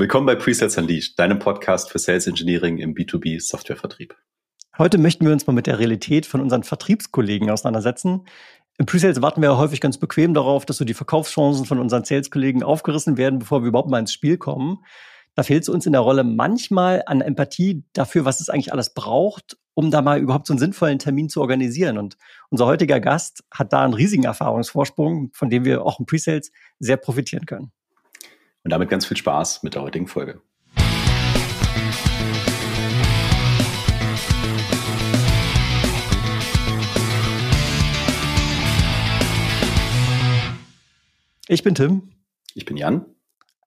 Willkommen bei Presales Unleashed, deinem Podcast für Sales Engineering im B2B Softwarevertrieb. Heute möchten wir uns mal mit der Realität von unseren Vertriebskollegen auseinandersetzen. Im Presales warten wir häufig ganz bequem darauf, dass so die Verkaufschancen von unseren Sales-Kollegen aufgerissen werden, bevor wir überhaupt mal ins Spiel kommen. Da fehlt es uns in der Rolle manchmal an Empathie dafür, was es eigentlich alles braucht, um da mal überhaupt so einen sinnvollen Termin zu organisieren. Und unser heutiger Gast hat da einen riesigen Erfahrungsvorsprung, von dem wir auch im Presales sehr profitieren können. Und damit ganz viel Spaß mit der heutigen Folge. Ich bin Tim. Ich bin Jan.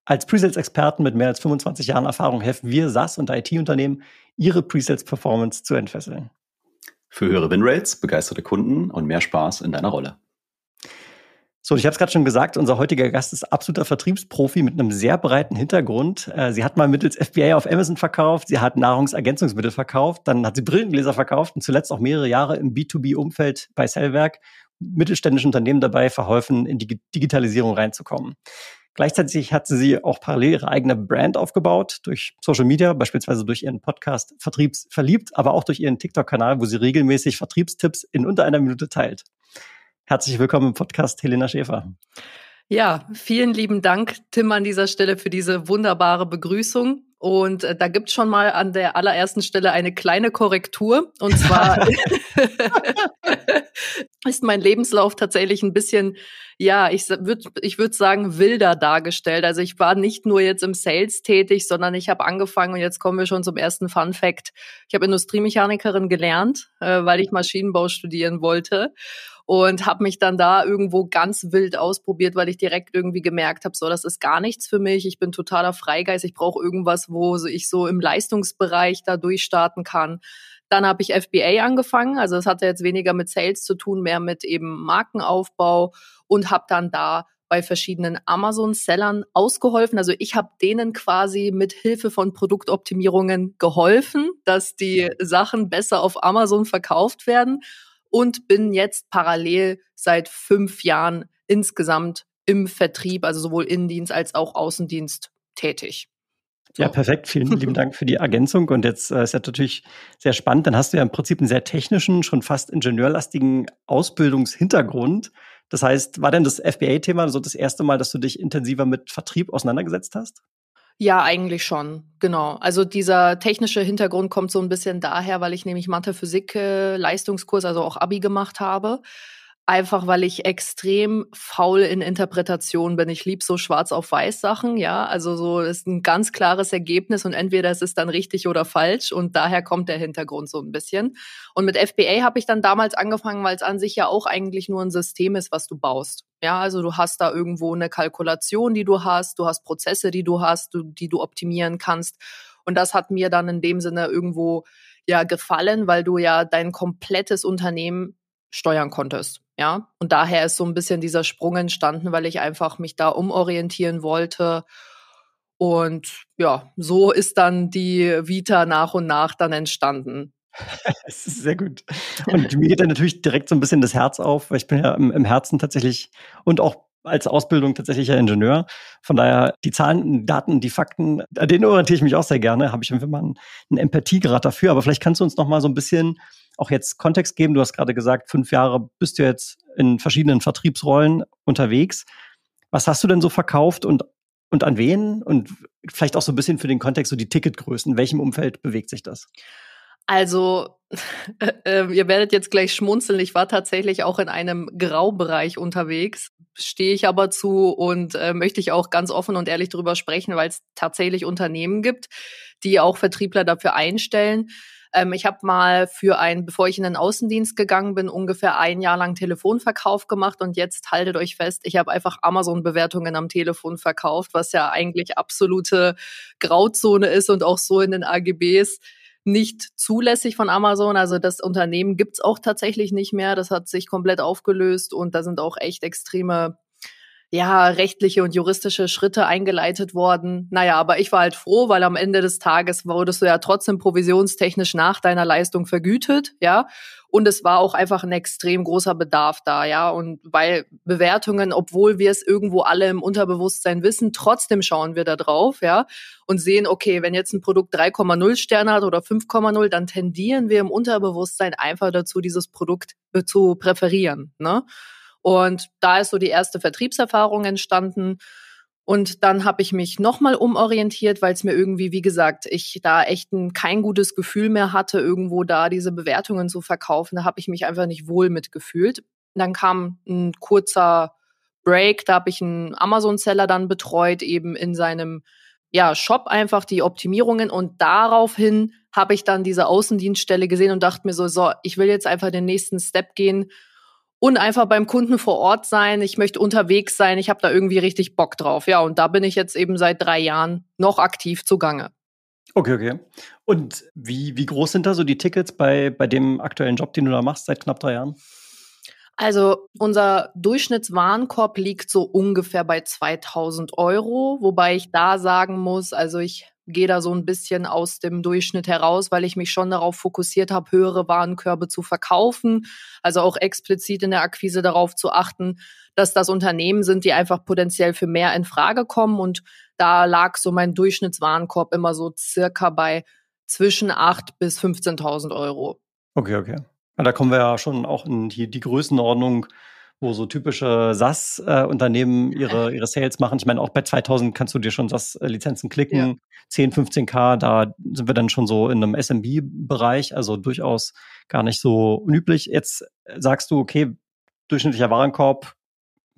Als Presales-Experten mit mehr als 25 Jahren Erfahrung helfen wir SaaS und IT-Unternehmen, ihre Presales-Performance zu entfesseln. Für höhere Winrates, begeisterte Kunden und mehr Spaß in deiner Rolle. So, ich habe es gerade schon gesagt, unser heutiger Gast ist absoluter Vertriebsprofi mit einem sehr breiten Hintergrund. Äh, sie hat mal mittels FBA auf Amazon verkauft, sie hat Nahrungsergänzungsmittel verkauft, dann hat sie Brillengläser verkauft und zuletzt auch mehrere Jahre im B2B-Umfeld bei Sellwerk mittelständischen Unternehmen dabei verholfen, in die Digitalisierung reinzukommen. Gleichzeitig hat sie auch parallel ihre eigene Brand aufgebaut durch Social Media, beispielsweise durch ihren Podcast Vertriebs verliebt, aber auch durch ihren TikTok-Kanal, wo sie regelmäßig Vertriebstipps in unter einer Minute teilt. Herzlich willkommen im Podcast, Helena Schäfer. Ja, vielen lieben Dank, Tim, an dieser Stelle für diese wunderbare Begrüßung. Und äh, da gibt's schon mal an der allerersten Stelle eine kleine Korrektur. Und zwar ist mein Lebenslauf tatsächlich ein bisschen, ja, ich würde ich würd sagen, wilder dargestellt. Also ich war nicht nur jetzt im Sales tätig, sondern ich habe angefangen, und jetzt kommen wir schon zum ersten Fun Fact. Ich habe Industriemechanikerin gelernt, äh, weil ich Maschinenbau studieren wollte und habe mich dann da irgendwo ganz wild ausprobiert, weil ich direkt irgendwie gemerkt habe, so das ist gar nichts für mich. Ich bin totaler Freigeist. Ich brauche irgendwas, wo ich so im Leistungsbereich da durchstarten kann. Dann habe ich FBA angefangen, also das hatte jetzt weniger mit Sales zu tun, mehr mit eben Markenaufbau und habe dann da bei verschiedenen Amazon-Sellern ausgeholfen. Also ich habe denen quasi mit Hilfe von Produktoptimierungen geholfen, dass die Sachen besser auf Amazon verkauft werden und bin jetzt parallel seit fünf Jahren insgesamt im Vertrieb, also sowohl Innendienst als auch Außendienst tätig. Ja, perfekt. Vielen lieben Dank für die Ergänzung. Und jetzt äh, ist ja natürlich sehr spannend. Dann hast du ja im Prinzip einen sehr technischen, schon fast ingenieurlastigen Ausbildungshintergrund. Das heißt, war denn das FBA-Thema so das erste Mal, dass du dich intensiver mit Vertrieb auseinandergesetzt hast? Ja, eigentlich schon, genau. Also dieser technische Hintergrund kommt so ein bisschen daher, weil ich nämlich Mathe, Physik, äh, Leistungskurs, also auch Abi gemacht habe. Einfach weil ich extrem faul in Interpretation bin. Ich lieb so schwarz auf weiß Sachen, ja. Also so ist ein ganz klares Ergebnis und entweder es ist dann richtig oder falsch und daher kommt der Hintergrund so ein bisschen. Und mit FBA habe ich dann damals angefangen, weil es an sich ja auch eigentlich nur ein System ist, was du baust. Ja, also du hast da irgendwo eine Kalkulation, die du hast, du hast Prozesse, die du hast, du, die du optimieren kannst. Und das hat mir dann in dem Sinne irgendwo ja gefallen, weil du ja dein komplettes Unternehmen steuern konntest. Ja, und daher ist so ein bisschen dieser Sprung entstanden, weil ich einfach mich da umorientieren wollte. Und ja, so ist dann die Vita nach und nach dann entstanden. Es ist sehr gut. Und mir geht dann natürlich direkt so ein bisschen das Herz auf, weil ich bin ja im, im Herzen tatsächlich und auch als Ausbildung tatsächlicher Ingenieur. Von daher, die Zahlen, Daten, die Fakten, an denen orientiere ich mich auch sehr gerne. Habe ich immer einen, einen Empathiegrad dafür. Aber vielleicht kannst du uns noch mal so ein bisschen auch jetzt Kontext geben. Du hast gerade gesagt, fünf Jahre bist du jetzt in verschiedenen Vertriebsrollen unterwegs. Was hast du denn so verkauft und, und an wen? Und vielleicht auch so ein bisschen für den Kontext, so die Ticketgrößen. In welchem Umfeld bewegt sich das? Also, äh, ihr werdet jetzt gleich schmunzeln. Ich war tatsächlich auch in einem Graubereich unterwegs, stehe ich aber zu und äh, möchte ich auch ganz offen und ehrlich darüber sprechen, weil es tatsächlich Unternehmen gibt, die auch Vertriebler dafür einstellen. Ähm, ich habe mal für ein, bevor ich in den Außendienst gegangen bin, ungefähr ein Jahr lang Telefonverkauf gemacht und jetzt haltet euch fest, ich habe einfach Amazon-Bewertungen am Telefon verkauft, was ja eigentlich absolute Grauzone ist und auch so in den AGBs nicht zulässig von Amazon. Also das Unternehmen gibt's auch tatsächlich nicht mehr. Das hat sich komplett aufgelöst und da sind auch echt extreme ja, rechtliche und juristische Schritte eingeleitet worden. Naja, aber ich war halt froh, weil am Ende des Tages wurdest du ja trotzdem provisionstechnisch nach deiner Leistung vergütet, ja. Und es war auch einfach ein extrem großer Bedarf da, ja. Und weil Bewertungen, obwohl wir es irgendwo alle im Unterbewusstsein wissen, trotzdem schauen wir da drauf, ja. Und sehen, okay, wenn jetzt ein Produkt 3,0 Sterne hat oder 5,0, dann tendieren wir im Unterbewusstsein einfach dazu, dieses Produkt zu präferieren, ne. Und da ist so die erste Vertriebserfahrung entstanden. Und dann habe ich mich nochmal umorientiert, weil es mir irgendwie, wie gesagt, ich da echt ein, kein gutes Gefühl mehr hatte, irgendwo da diese Bewertungen zu verkaufen. Da habe ich mich einfach nicht wohl mitgefühlt. Dann kam ein kurzer Break, da habe ich einen Amazon-Seller dann betreut, eben in seinem ja, Shop einfach die Optimierungen und daraufhin habe ich dann diese Außendienststelle gesehen und dachte mir so, so, ich will jetzt einfach den nächsten Step gehen und einfach beim Kunden vor Ort sein. Ich möchte unterwegs sein. Ich habe da irgendwie richtig Bock drauf. Ja, und da bin ich jetzt eben seit drei Jahren noch aktiv zugange. Okay, okay. Und wie, wie groß sind da so die Tickets bei, bei dem aktuellen Job, den du da machst seit knapp drei Jahren? Also unser Durchschnittswarenkorb liegt so ungefähr bei 2000 Euro, wobei ich da sagen muss, also ich gehe da so ein bisschen aus dem Durchschnitt heraus, weil ich mich schon darauf fokussiert habe, höhere Warenkörbe zu verkaufen. Also auch explizit in der Akquise darauf zu achten, dass das Unternehmen sind, die einfach potenziell für mehr in Frage kommen. Und da lag so mein Durchschnittswarenkorb immer so circa bei zwischen 8.000 bis 15.000 Euro. Okay, okay. Da kommen wir ja schon auch in die, die Größenordnung wo so typische SaaS-Unternehmen ihre, ihre Sales machen. Ich meine, auch bei 2000 kannst du dir schon SaaS-Lizenzen klicken. Ja. 10, 15k, da sind wir dann schon so in einem SMB-Bereich, also durchaus gar nicht so unüblich. Jetzt sagst du, okay, durchschnittlicher Warenkorb,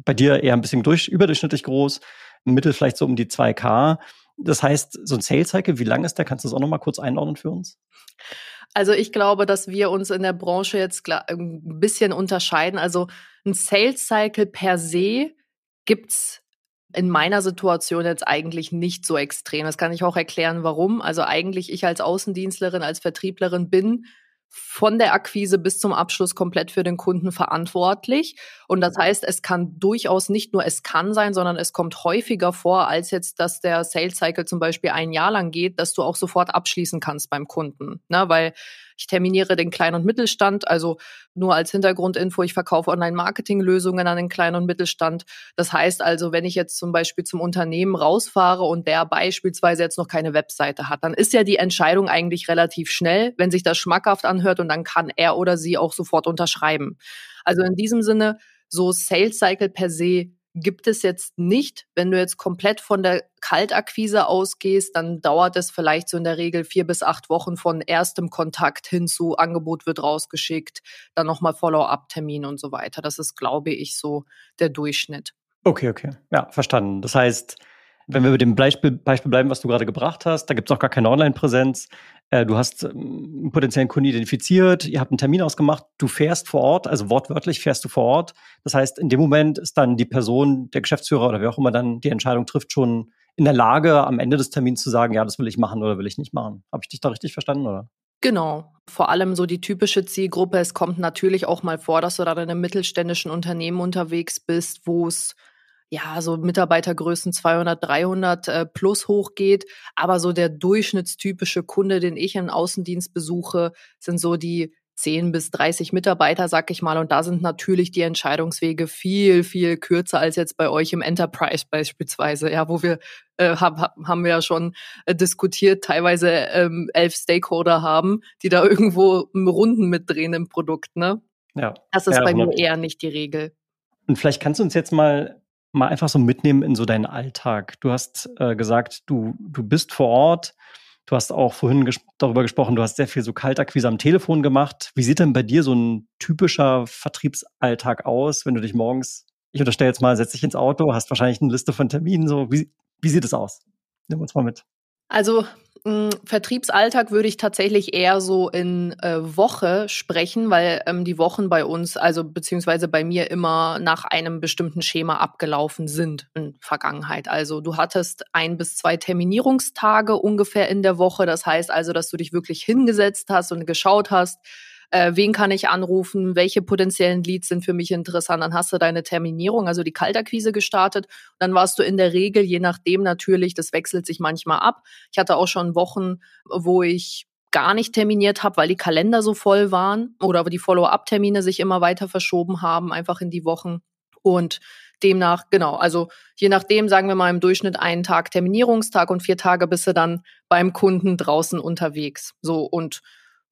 bei dir eher ein bisschen durch, überdurchschnittlich groß, im Mittel vielleicht so um die 2k. Das heißt, so ein Sales-Cycle, wie lang ist der? Kannst du das auch nochmal kurz einordnen für uns? Also ich glaube, dass wir uns in der Branche jetzt ein bisschen unterscheiden. Also ein Sales Cycle per se gibt's in meiner Situation jetzt eigentlich nicht so extrem. Das kann ich auch erklären, warum. Also eigentlich ich als Außendienstlerin, als Vertrieblerin bin von der Akquise bis zum Abschluss komplett für den Kunden verantwortlich. Und das heißt, es kann durchaus nicht nur es kann sein, sondern es kommt häufiger vor, als jetzt, dass der Sales Cycle zum Beispiel ein Jahr lang geht, dass du auch sofort abschließen kannst beim Kunden. Ne? Weil ich terminiere den Klein- und Mittelstand, also nur als Hintergrundinfo, ich verkaufe Online-Marketing-Lösungen an den Klein- und Mittelstand. Das heißt also, wenn ich jetzt zum Beispiel zum Unternehmen rausfahre und der beispielsweise jetzt noch keine Webseite hat, dann ist ja die Entscheidung eigentlich relativ schnell, wenn sich das schmackhaft anhört und dann kann er oder sie auch sofort unterschreiben. Also in diesem Sinne, so Sales Cycle per se gibt es jetzt nicht. Wenn du jetzt komplett von der Kaltakquise ausgehst, dann dauert es vielleicht so in der Regel vier bis acht Wochen von erstem Kontakt hin zu Angebot wird rausgeschickt, dann nochmal Follow-up-Termin und so weiter. Das ist, glaube ich, so der Durchschnitt. Okay, okay. Ja, verstanden. Das heißt, wenn wir mit dem Beispiel, bleiben, was du gerade gebracht hast, da gibt es auch gar keine Online-Präsenz. Äh, du hast ähm, einen potenziellen Kunden identifiziert, ihr habt einen Termin ausgemacht, du fährst vor Ort, also wortwörtlich fährst du vor Ort. Das heißt, in dem Moment ist dann die Person, der Geschäftsführer oder wer auch immer dann die Entscheidung trifft, schon in der Lage, am Ende des Termins zu sagen, ja, das will ich machen oder will ich nicht machen. Habe ich dich da richtig verstanden, oder? Genau. Vor allem so die typische Zielgruppe. Es kommt natürlich auch mal vor, dass du da in einem mittelständischen Unternehmen unterwegs bist, wo es ja, so Mitarbeitergrößen 200, 300 äh, plus hochgeht. Aber so der durchschnittstypische Kunde, den ich im Außendienst besuche, sind so die 10 bis 30 Mitarbeiter, sag ich mal. Und da sind natürlich die Entscheidungswege viel, viel kürzer als jetzt bei euch im Enterprise beispielsweise, ja, wo wir äh, hab, haben wir ja schon äh, diskutiert, teilweise ähm, elf Stakeholder haben, die da irgendwo Runden mitdrehen im Produkt, ne? Ja. Das ist ja, bei mir eher nicht die Regel. Und vielleicht kannst du uns jetzt mal mal einfach so mitnehmen in so deinen Alltag. Du hast äh, gesagt, du, du bist vor Ort. Du hast auch vorhin ges darüber gesprochen, du hast sehr viel so Kaltakquise am Telefon gemacht. Wie sieht denn bei dir so ein typischer Vertriebsalltag aus, wenn du dich morgens, ich unterstelle jetzt mal, setz dich ins Auto, hast wahrscheinlich eine Liste von Terminen, so, wie, wie sieht es aus? Nimm uns mal mit. Also hm, Vertriebsalltag würde ich tatsächlich eher so in äh, Woche sprechen, weil ähm, die Wochen bei uns, also beziehungsweise bei mir immer nach einem bestimmten Schema abgelaufen sind in Vergangenheit. Also du hattest ein bis zwei Terminierungstage ungefähr in der Woche. Das heißt also, dass du dich wirklich hingesetzt hast und geschaut hast, äh, wen kann ich anrufen, welche potenziellen Leads sind für mich interessant. Dann hast du deine Terminierung, also die Kaltakquise gestartet. Dann warst du in der Regel, je nachdem natürlich, das wechselt sich manchmal ab. Ich hatte auch schon Wochen, wo ich gar nicht terminiert habe, weil die Kalender so voll waren oder die Follow-up-Termine sich immer weiter verschoben haben, einfach in die Wochen. Und demnach, genau, also je nachdem, sagen wir mal im Durchschnitt einen Tag Terminierungstag und vier Tage bist du dann beim Kunden draußen unterwegs. So und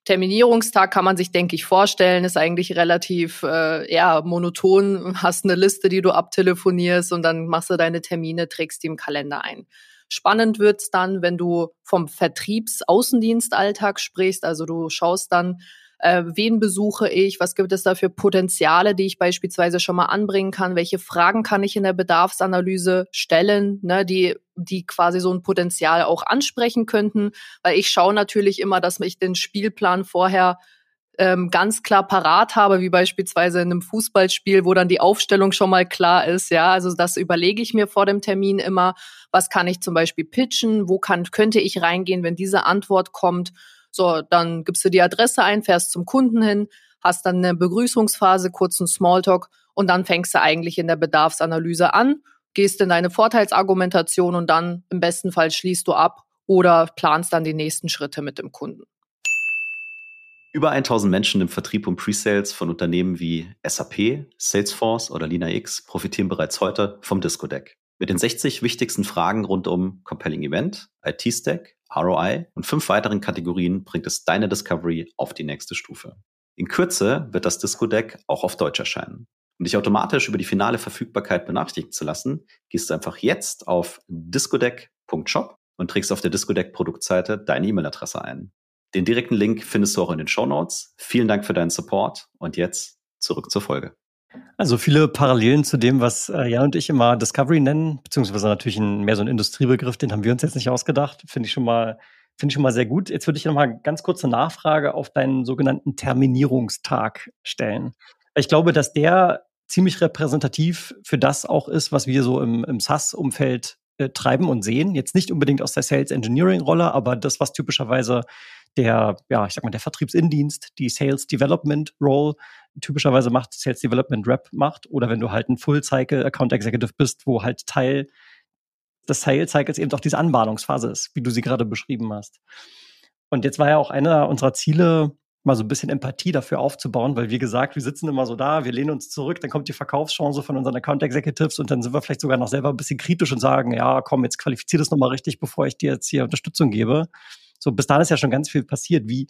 Terminierungstag kann man sich, denke ich, vorstellen, ist eigentlich relativ äh, ja, monoton. Hast eine Liste, die du abtelefonierst und dann machst du deine Termine, trägst die im Kalender ein. Spannend wird's dann, wenn du vom Vertriebsaußendienstalltag sprichst. Also du schaust dann, äh, wen besuche ich, was gibt es da für Potenziale, die ich beispielsweise schon mal anbringen kann, welche Fragen kann ich in der Bedarfsanalyse stellen, ne, die, die quasi so ein Potenzial auch ansprechen könnten, weil ich schaue natürlich immer, dass ich den Spielplan vorher ähm, ganz klar parat habe, wie beispielsweise in einem Fußballspiel, wo dann die Aufstellung schon mal klar ist. Ja, also das überlege ich mir vor dem Termin immer. Was kann ich zum Beispiel pitchen? Wo kann, könnte ich reingehen, wenn diese Antwort kommt? So, dann gibst du die Adresse ein, fährst zum Kunden hin, hast dann eine Begrüßungsphase, kurzen Smalltalk und dann fängst du eigentlich in der Bedarfsanalyse an, gehst in deine Vorteilsargumentation und dann im besten Fall schließt du ab oder planst dann die nächsten Schritte mit dem Kunden. Über 1000 Menschen im Vertrieb und Presales von Unternehmen wie SAP, Salesforce oder LinaX profitieren bereits heute vom Disco Deck. Mit den 60 wichtigsten Fragen rund um Compelling Event, IT-Stack, ROI und fünf weiteren Kategorien bringt es deine Discovery auf die nächste Stufe. In Kürze wird das Disco Deck auch auf Deutsch erscheinen. Um dich automatisch über die finale Verfügbarkeit benachrichtigen zu lassen, gehst du einfach jetzt auf discodeck.shop und trägst auf der Discodeck Produktseite deine E-Mail-Adresse ein. Den direkten Link findest du auch in den Show Notes. Vielen Dank für deinen Support und jetzt zurück zur Folge. Also viele Parallelen zu dem, was äh, Jan und ich immer Discovery nennen, beziehungsweise natürlich ein, mehr so ein Industriebegriff, den haben wir uns jetzt nicht ausgedacht. Finde ich schon mal, ich schon mal sehr gut. Jetzt würde ich noch mal ganz kurze Nachfrage auf deinen sogenannten Terminierungstag stellen. Ich glaube, dass der ziemlich repräsentativ für das auch ist, was wir so im, im SaaS-Umfeld äh, treiben und sehen. Jetzt nicht unbedingt aus der Sales Engineering Rolle, aber das, was typischerweise der, ja, ich sag mal, der Vertriebsindienst, die Sales Development Role typischerweise macht, Sales Development Rep macht, oder wenn du halt ein Full Cycle Account Executive bist, wo halt Teil des Sales Cycles eben auch diese Anbahnungsphase ist, wie du sie gerade beschrieben hast. Und jetzt war ja auch einer unserer Ziele, mal so ein bisschen Empathie dafür aufzubauen, weil wie gesagt, wir sitzen immer so da, wir lehnen uns zurück, dann kommt die Verkaufschance von unseren Account Executives und dann sind wir vielleicht sogar noch selber ein bisschen kritisch und sagen, ja, komm, jetzt qualifizier das nochmal richtig, bevor ich dir jetzt hier Unterstützung gebe. So, bis dahin ist ja schon ganz viel passiert. Wie,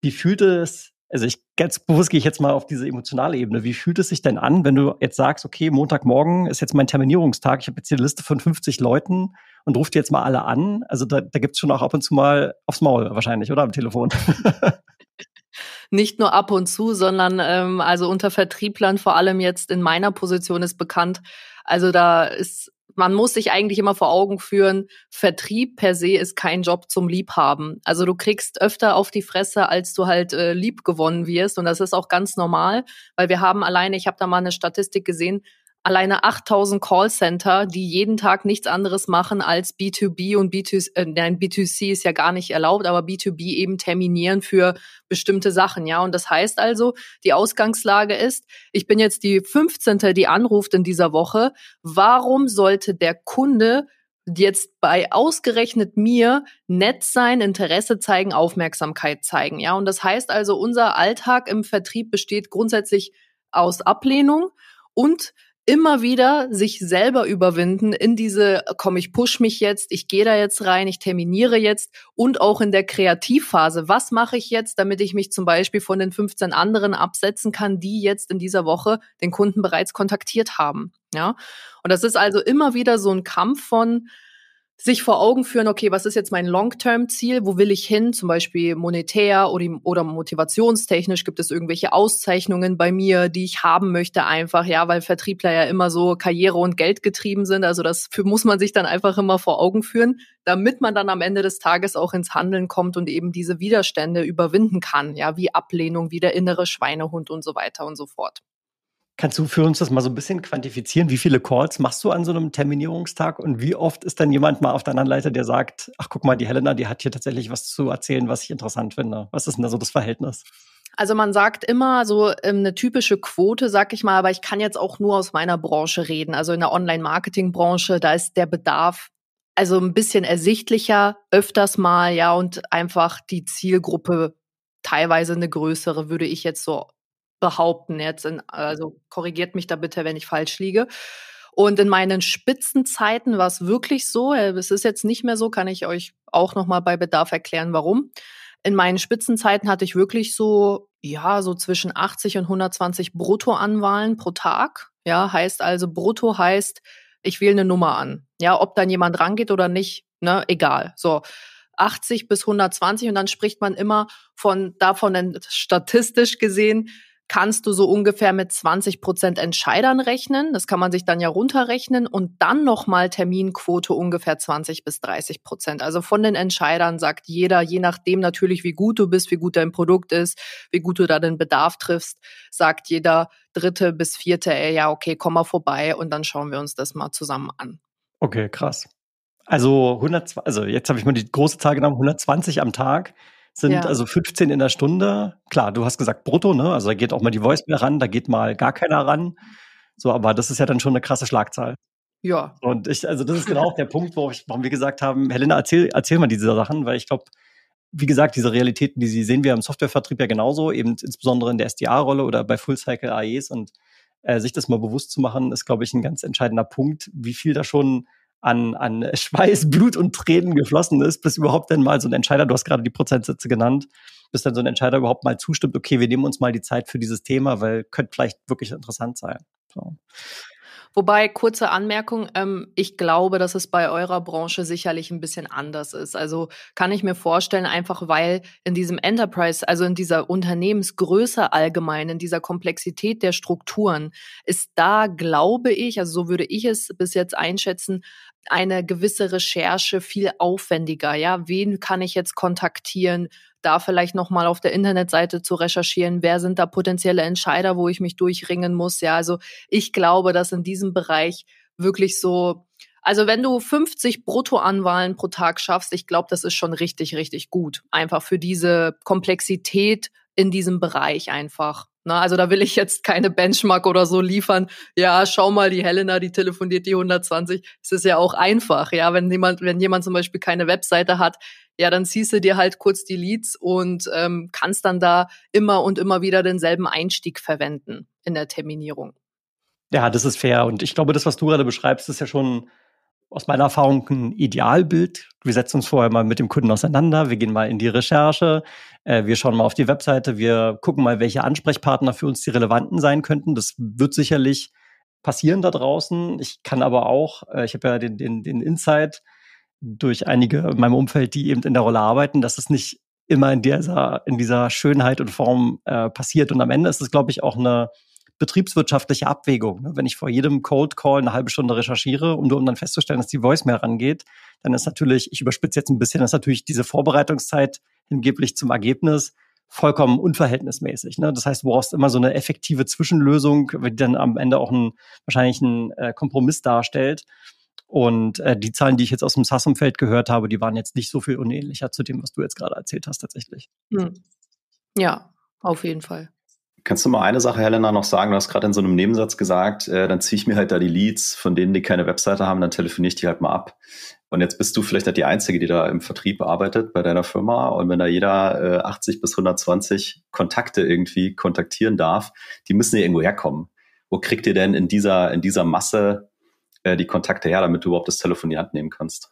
wie fühlt es, also ich ganz bewusst gehe ich jetzt mal auf diese emotionale Ebene. Wie fühlt es sich denn an, wenn du jetzt sagst, okay, Montagmorgen ist jetzt mein Terminierungstag, ich habe jetzt hier eine Liste von 50 Leuten und ruft jetzt mal alle an? Also da, da gibt es schon auch ab und zu mal aufs Maul wahrscheinlich, oder am Telefon? nicht nur ab und zu, sondern ähm, also unter Vertrieblern, vor allem jetzt in meiner Position ist bekannt. Also da ist man muss sich eigentlich immer vor Augen führen, Vertrieb per se ist kein Job zum Liebhaben. Also du kriegst öfter auf die Fresse, als du halt äh, lieb gewonnen wirst. Und das ist auch ganz normal, weil wir haben alleine, ich habe da mal eine Statistik gesehen, alleine 8000 Callcenter, die jeden Tag nichts anderes machen als B2B und B2C, äh, nein, B2C ist ja gar nicht erlaubt, aber B2B eben terminieren für bestimmte Sachen, ja. Und das heißt also, die Ausgangslage ist, ich bin jetzt die 15. die anruft in dieser Woche. Warum sollte der Kunde jetzt bei ausgerechnet mir nett sein, Interesse zeigen, Aufmerksamkeit zeigen, ja. Und das heißt also, unser Alltag im Vertrieb besteht grundsätzlich aus Ablehnung und immer wieder sich selber überwinden in diese, komm, ich push mich jetzt, ich gehe da jetzt rein, ich terminiere jetzt und auch in der Kreativphase. Was mache ich jetzt, damit ich mich zum Beispiel von den 15 anderen absetzen kann, die jetzt in dieser Woche den Kunden bereits kontaktiert haben? Ja. Und das ist also immer wieder so ein Kampf von, sich vor Augen führen, okay, was ist jetzt mein Long-Term-Ziel? Wo will ich hin? Zum Beispiel monetär oder, oder motivationstechnisch gibt es irgendwelche Auszeichnungen bei mir, die ich haben möchte einfach, ja, weil Vertriebler ja immer so Karriere und Geld getrieben sind. Also das muss man sich dann einfach immer vor Augen führen, damit man dann am Ende des Tages auch ins Handeln kommt und eben diese Widerstände überwinden kann, ja, wie Ablehnung, wie der innere Schweinehund und so weiter und so fort. Kannst du für uns das mal so ein bisschen quantifizieren? Wie viele Calls machst du an so einem Terminierungstag und wie oft ist dann jemand mal auf der anderen Leiter, der sagt, ach guck mal, die Helena, die hat hier tatsächlich was zu erzählen, was ich interessant finde. Was ist denn da so das Verhältnis? Also man sagt immer so ähm, eine typische Quote, sag ich mal, aber ich kann jetzt auch nur aus meiner Branche reden. Also in der Online-Marketing-Branche, da ist der Bedarf also ein bisschen ersichtlicher, öfters mal, ja, und einfach die Zielgruppe teilweise eine größere, würde ich jetzt so behaupten. Jetzt in, also korrigiert mich da bitte, wenn ich falsch liege. Und in meinen Spitzenzeiten war es wirklich so, äh, es ist jetzt nicht mehr so, kann ich euch auch nochmal bei Bedarf erklären, warum. In meinen Spitzenzeiten hatte ich wirklich so, ja, so zwischen 80 und 120 Bruttoanwahlen pro Tag. Ja, heißt also, brutto heißt, ich wähle eine Nummer an. Ja, ob dann jemand rangeht oder nicht, ne, egal. So. 80 bis 120 und dann spricht man immer von davon statistisch gesehen kannst du so ungefähr mit 20 Prozent Entscheidern rechnen. Das kann man sich dann ja runterrechnen und dann nochmal Terminquote ungefähr 20 bis 30 Prozent. Also von den Entscheidern sagt jeder, je nachdem natürlich, wie gut du bist, wie gut dein Produkt ist, wie gut du da den Bedarf triffst, sagt jeder dritte bis vierte, ey, ja, okay, komm mal vorbei und dann schauen wir uns das mal zusammen an. Okay, krass. Also 100, also jetzt habe ich mal die große Zahl genommen, 120 am Tag sind ja. also 15 in der Stunde. Klar, du hast gesagt brutto, ne? Also da geht auch mal die Voice mehr ran, da geht mal gar keiner ran. So, aber das ist ja dann schon eine krasse Schlagzahl. Ja. Und ich, also das ist genau auch der Punkt, wo ich, warum wir gesagt haben, Helena, erzähl, erzähl mal diese Sachen, weil ich glaube, wie gesagt, diese Realitäten, die sie sehen wir im Softwarevertrieb ja genauso, eben insbesondere in der SDA-Rolle oder bei Full-Cycle AEs und äh, sich das mal bewusst zu machen, ist, glaube ich, ein ganz entscheidender Punkt, wie viel da schon an, an Schweiß, Blut und Tränen geflossen ist, bis überhaupt dann mal so ein Entscheider, du hast gerade die Prozentsätze genannt, bis dann so ein Entscheider überhaupt mal zustimmt, okay, wir nehmen uns mal die Zeit für dieses Thema, weil könnte vielleicht wirklich interessant sein. So. Wobei, kurze Anmerkung, ähm, ich glaube, dass es bei eurer Branche sicherlich ein bisschen anders ist. Also kann ich mir vorstellen, einfach weil in diesem Enterprise, also in dieser Unternehmensgröße allgemein, in dieser Komplexität der Strukturen, ist da, glaube ich, also so würde ich es bis jetzt einschätzen, eine gewisse Recherche viel aufwendiger. Ja, wen kann ich jetzt kontaktieren? Da vielleicht noch mal auf der Internetseite zu recherchieren, wer sind da potenzielle Entscheider, wo ich mich durchringen muss. Ja, also ich glaube, dass in diesem Bereich wirklich so also wenn du 50 Bruttoanwahlen pro Tag schaffst, ich glaube, das ist schon richtig, richtig gut. Einfach für diese Komplexität in diesem Bereich einfach. Na, also da will ich jetzt keine Benchmark oder so liefern. Ja, schau mal, die Helena, die telefoniert die 120. Es ist ja auch einfach, ja, wenn jemand, wenn jemand zum Beispiel keine Webseite hat, ja, dann ziehst du dir halt kurz die Leads und ähm, kannst dann da immer und immer wieder denselben Einstieg verwenden in der Terminierung. Ja, das ist fair. Und ich glaube, das, was du gerade beschreibst, ist ja schon aus meiner Erfahrung ein Idealbild. Wir setzen uns vorher mal mit dem Kunden auseinander, wir gehen mal in die Recherche, äh, wir schauen mal auf die Webseite, wir gucken mal, welche Ansprechpartner für uns die relevanten sein könnten. Das wird sicherlich passieren da draußen. Ich kann aber auch, äh, ich habe ja den, den, den Insight durch einige in meinem Umfeld, die eben in der Rolle arbeiten, dass es nicht immer in dieser, in dieser Schönheit und Form äh, passiert. Und am Ende ist es, glaube ich, auch eine betriebswirtschaftliche Abwägung. Ne? Wenn ich vor jedem Cold Call eine halbe Stunde recherchiere, um, um dann festzustellen, dass die Voice mehr rangeht, dann ist natürlich, ich überspitze jetzt ein bisschen, ist natürlich diese Vorbereitungszeit hingeblich zum Ergebnis vollkommen unverhältnismäßig. Ne? Das heißt, du brauchst immer so eine effektive Zwischenlösung, die dann am Ende auch ein, wahrscheinlich einen äh, Kompromiss darstellt. Und äh, die Zahlen, die ich jetzt aus dem SAS-Umfeld gehört habe, die waren jetzt nicht so viel unähnlicher zu dem, was du jetzt gerade erzählt hast, tatsächlich. Hm. Ja, auf jeden Fall. Kannst du mal eine Sache, Helena, noch sagen? Du hast gerade in so einem Nebensatz gesagt, äh, dann ziehe ich mir halt da die Leads, von denen die keine Webseite haben, dann telefoniere ich die halt mal ab. Und jetzt bist du vielleicht halt die Einzige, die da im Vertrieb arbeitet bei deiner Firma. Und wenn da jeder äh, 80 bis 120 Kontakte irgendwie kontaktieren darf, die müssen ja irgendwo herkommen. Wo kriegt ihr denn in dieser, in dieser Masse äh, die Kontakte her, damit du überhaupt das Telefon in die Hand nehmen kannst?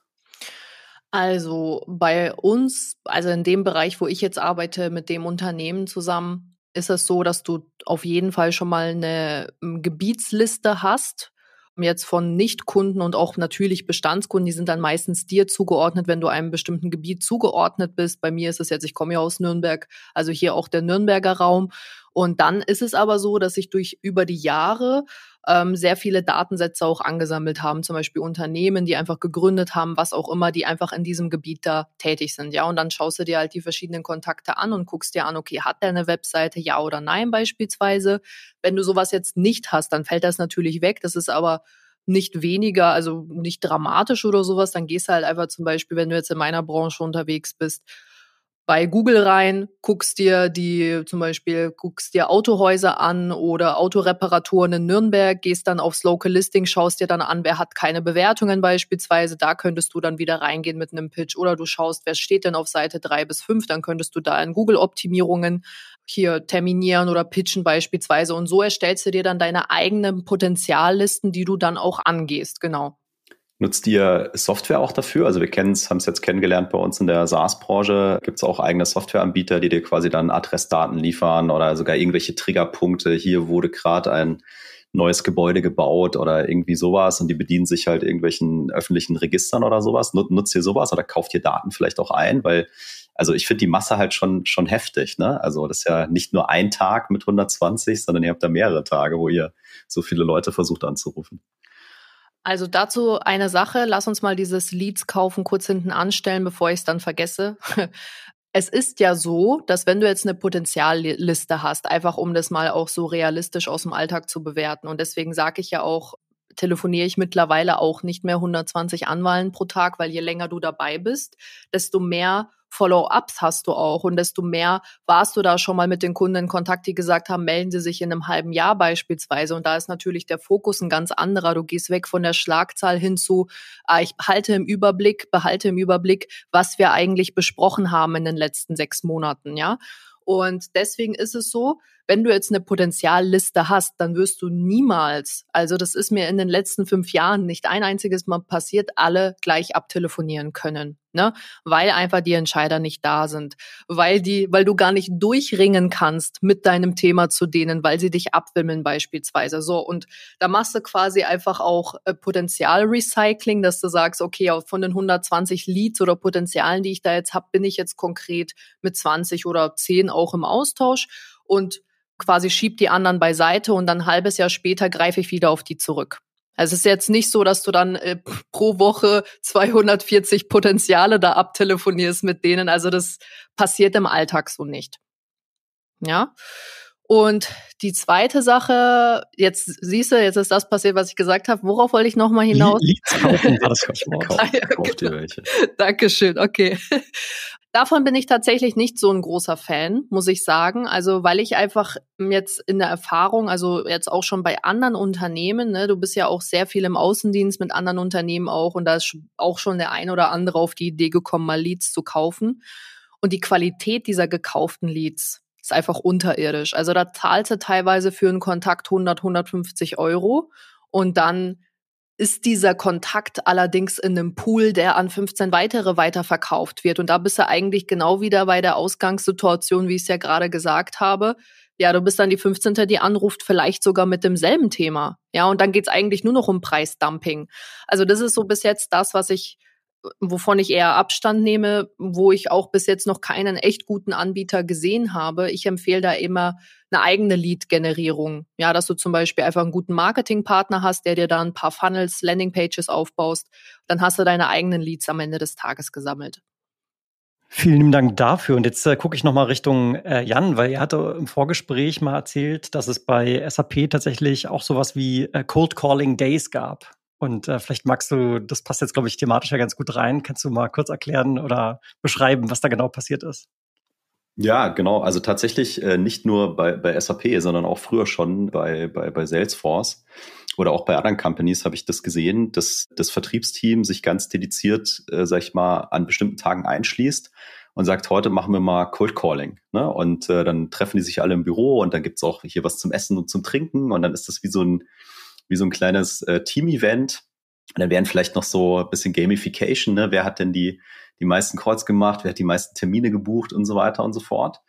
Also bei uns, also in dem Bereich, wo ich jetzt arbeite, mit dem Unternehmen zusammen, ist es so, dass du auf jeden Fall schon mal eine hm, Gebietsliste hast. Jetzt von Nichtkunden und auch natürlich Bestandskunden, die sind dann meistens dir zugeordnet, wenn du einem bestimmten Gebiet zugeordnet bist. Bei mir ist es jetzt, ich komme ja aus Nürnberg, also hier auch der Nürnberger Raum. Und dann ist es aber so, dass ich durch über die Jahre ähm, sehr viele Datensätze auch angesammelt haben, zum Beispiel Unternehmen, die einfach gegründet haben, was auch immer, die einfach in diesem Gebiet da tätig sind. Ja, und dann schaust du dir halt die verschiedenen Kontakte an und guckst dir an, okay, hat der eine Webseite, ja oder nein beispielsweise. Wenn du sowas jetzt nicht hast, dann fällt das natürlich weg. Das ist aber nicht weniger, also nicht dramatisch oder sowas, dann gehst du halt einfach zum Beispiel, wenn du jetzt in meiner Branche unterwegs bist, bei Google rein, guckst dir die zum Beispiel, guckst dir Autohäuser an oder Autoreparaturen in Nürnberg, gehst dann aufs Local Listing, schaust dir dann an, wer hat keine Bewertungen beispielsweise, da könntest du dann wieder reingehen mit einem Pitch. Oder du schaust, wer steht denn auf Seite drei bis fünf, dann könntest du da in Google-Optimierungen hier terminieren oder pitchen beispielsweise. Und so erstellst du dir dann deine eigenen Potenziallisten, die du dann auch angehst, genau. Nutzt ihr Software auch dafür? Also wir kennen es, haben es jetzt kennengelernt bei uns in der SaaS-Branche. Gibt es auch eigene Softwareanbieter, die dir quasi dann Adressdaten liefern oder sogar irgendwelche Triggerpunkte. Hier wurde gerade ein neues Gebäude gebaut oder irgendwie sowas und die bedienen sich halt irgendwelchen öffentlichen Registern oder sowas. Nutzt ihr sowas oder kauft ihr Daten vielleicht auch ein? Weil, also ich finde die Masse halt schon, schon heftig. Ne? Also das ist ja nicht nur ein Tag mit 120, sondern ihr habt da mehrere Tage, wo ihr so viele Leute versucht anzurufen. Also dazu eine Sache, lass uns mal dieses Leads kaufen kurz hinten anstellen, bevor ich es dann vergesse. Es ist ja so, dass wenn du jetzt eine Potenzialliste hast, einfach um das mal auch so realistisch aus dem Alltag zu bewerten, und deswegen sage ich ja auch, telefoniere ich mittlerweile auch nicht mehr 120 Anwahlen pro Tag, weil je länger du dabei bist, desto mehr Follow-ups hast du auch und desto mehr warst du da schon mal mit den Kunden in Kontakt, die gesagt haben, melden sie sich in einem halben Jahr beispielsweise. Und da ist natürlich der Fokus ein ganz anderer. Du gehst weg von der Schlagzahl hin zu, ah, ich halte im Überblick, behalte im Überblick, was wir eigentlich besprochen haben in den letzten sechs Monaten, ja. Und deswegen ist es so, wenn du jetzt eine Potenzialliste hast, dann wirst du niemals, also das ist mir in den letzten fünf Jahren nicht ein einziges Mal passiert, alle gleich abtelefonieren können, ne? Weil einfach die Entscheider nicht da sind, weil die, weil du gar nicht durchringen kannst mit deinem Thema zu denen, weil sie dich abwimmeln beispielsweise. So und da machst du quasi einfach auch äh, Potenzialrecycling, dass du sagst, okay, von den 120 Leads oder Potenzialen, die ich da jetzt habe, bin ich jetzt konkret mit 20 oder 10 auch im Austausch und quasi schieb die anderen beiseite und dann ein halbes Jahr später greife ich wieder auf die zurück. Also es ist jetzt nicht so, dass du dann äh, pro Woche 240 Potenziale da abtelefonierst mit denen. Also das passiert im Alltag so nicht. Ja. Und die zweite Sache, jetzt siehst du, jetzt ist das passiert, was ich gesagt habe. Worauf wollte ich nochmal hinaus? Leads kaufen war das ah, ja, genau. Dankeschön, okay. Davon bin ich tatsächlich nicht so ein großer Fan, muss ich sagen. Also, weil ich einfach jetzt in der Erfahrung, also jetzt auch schon bei anderen Unternehmen, ne, du bist ja auch sehr viel im Außendienst mit anderen Unternehmen auch und da ist auch schon der ein oder andere auf die Idee gekommen, mal Leads zu kaufen. Und die Qualität dieser gekauften Leads ist einfach unterirdisch. Also da zahlst du teilweise für einen Kontakt 100, 150 Euro und dann ist dieser Kontakt allerdings in einem Pool, der an 15 weitere weiterverkauft wird. Und da bist du eigentlich genau wieder bei der Ausgangssituation, wie ich es ja gerade gesagt habe. Ja, du bist dann die 15. die anruft, vielleicht sogar mit demselben Thema. Ja, und dann geht's eigentlich nur noch um Preisdumping. Also das ist so bis jetzt das, was ich wovon ich eher Abstand nehme, wo ich auch bis jetzt noch keinen echt guten Anbieter gesehen habe. Ich empfehle da immer eine eigene Lead-Generierung. Ja, dass du zum Beispiel einfach einen guten Marketingpartner hast, der dir da ein paar Funnels, Landingpages aufbaust. Dann hast du deine eigenen Leads am Ende des Tages gesammelt. Vielen Dank dafür. Und jetzt äh, gucke ich nochmal Richtung äh, Jan, weil er hatte im Vorgespräch mal erzählt, dass es bei SAP tatsächlich auch sowas wie äh, Cold Calling Days gab. Und äh, vielleicht magst du, das passt jetzt, glaube ich, thematisch ja ganz gut rein. Kannst du mal kurz erklären oder beschreiben, was da genau passiert ist? Ja, genau. Also tatsächlich äh, nicht nur bei, bei SAP, sondern auch früher schon bei, bei, bei Salesforce oder auch bei anderen Companies habe ich das gesehen, dass das Vertriebsteam sich ganz dediziert, äh, sag ich mal, an bestimmten Tagen einschließt und sagt, heute machen wir mal Cold Calling. Ne? Und äh, dann treffen die sich alle im Büro und dann gibt's auch hier was zum Essen und zum Trinken und dann ist das wie so ein wie so ein kleines äh, Team-Event. dann wären vielleicht noch so ein bisschen Gamification, ne? Wer hat denn die, die meisten Calls gemacht, wer hat die meisten Termine gebucht und so weiter und so fort.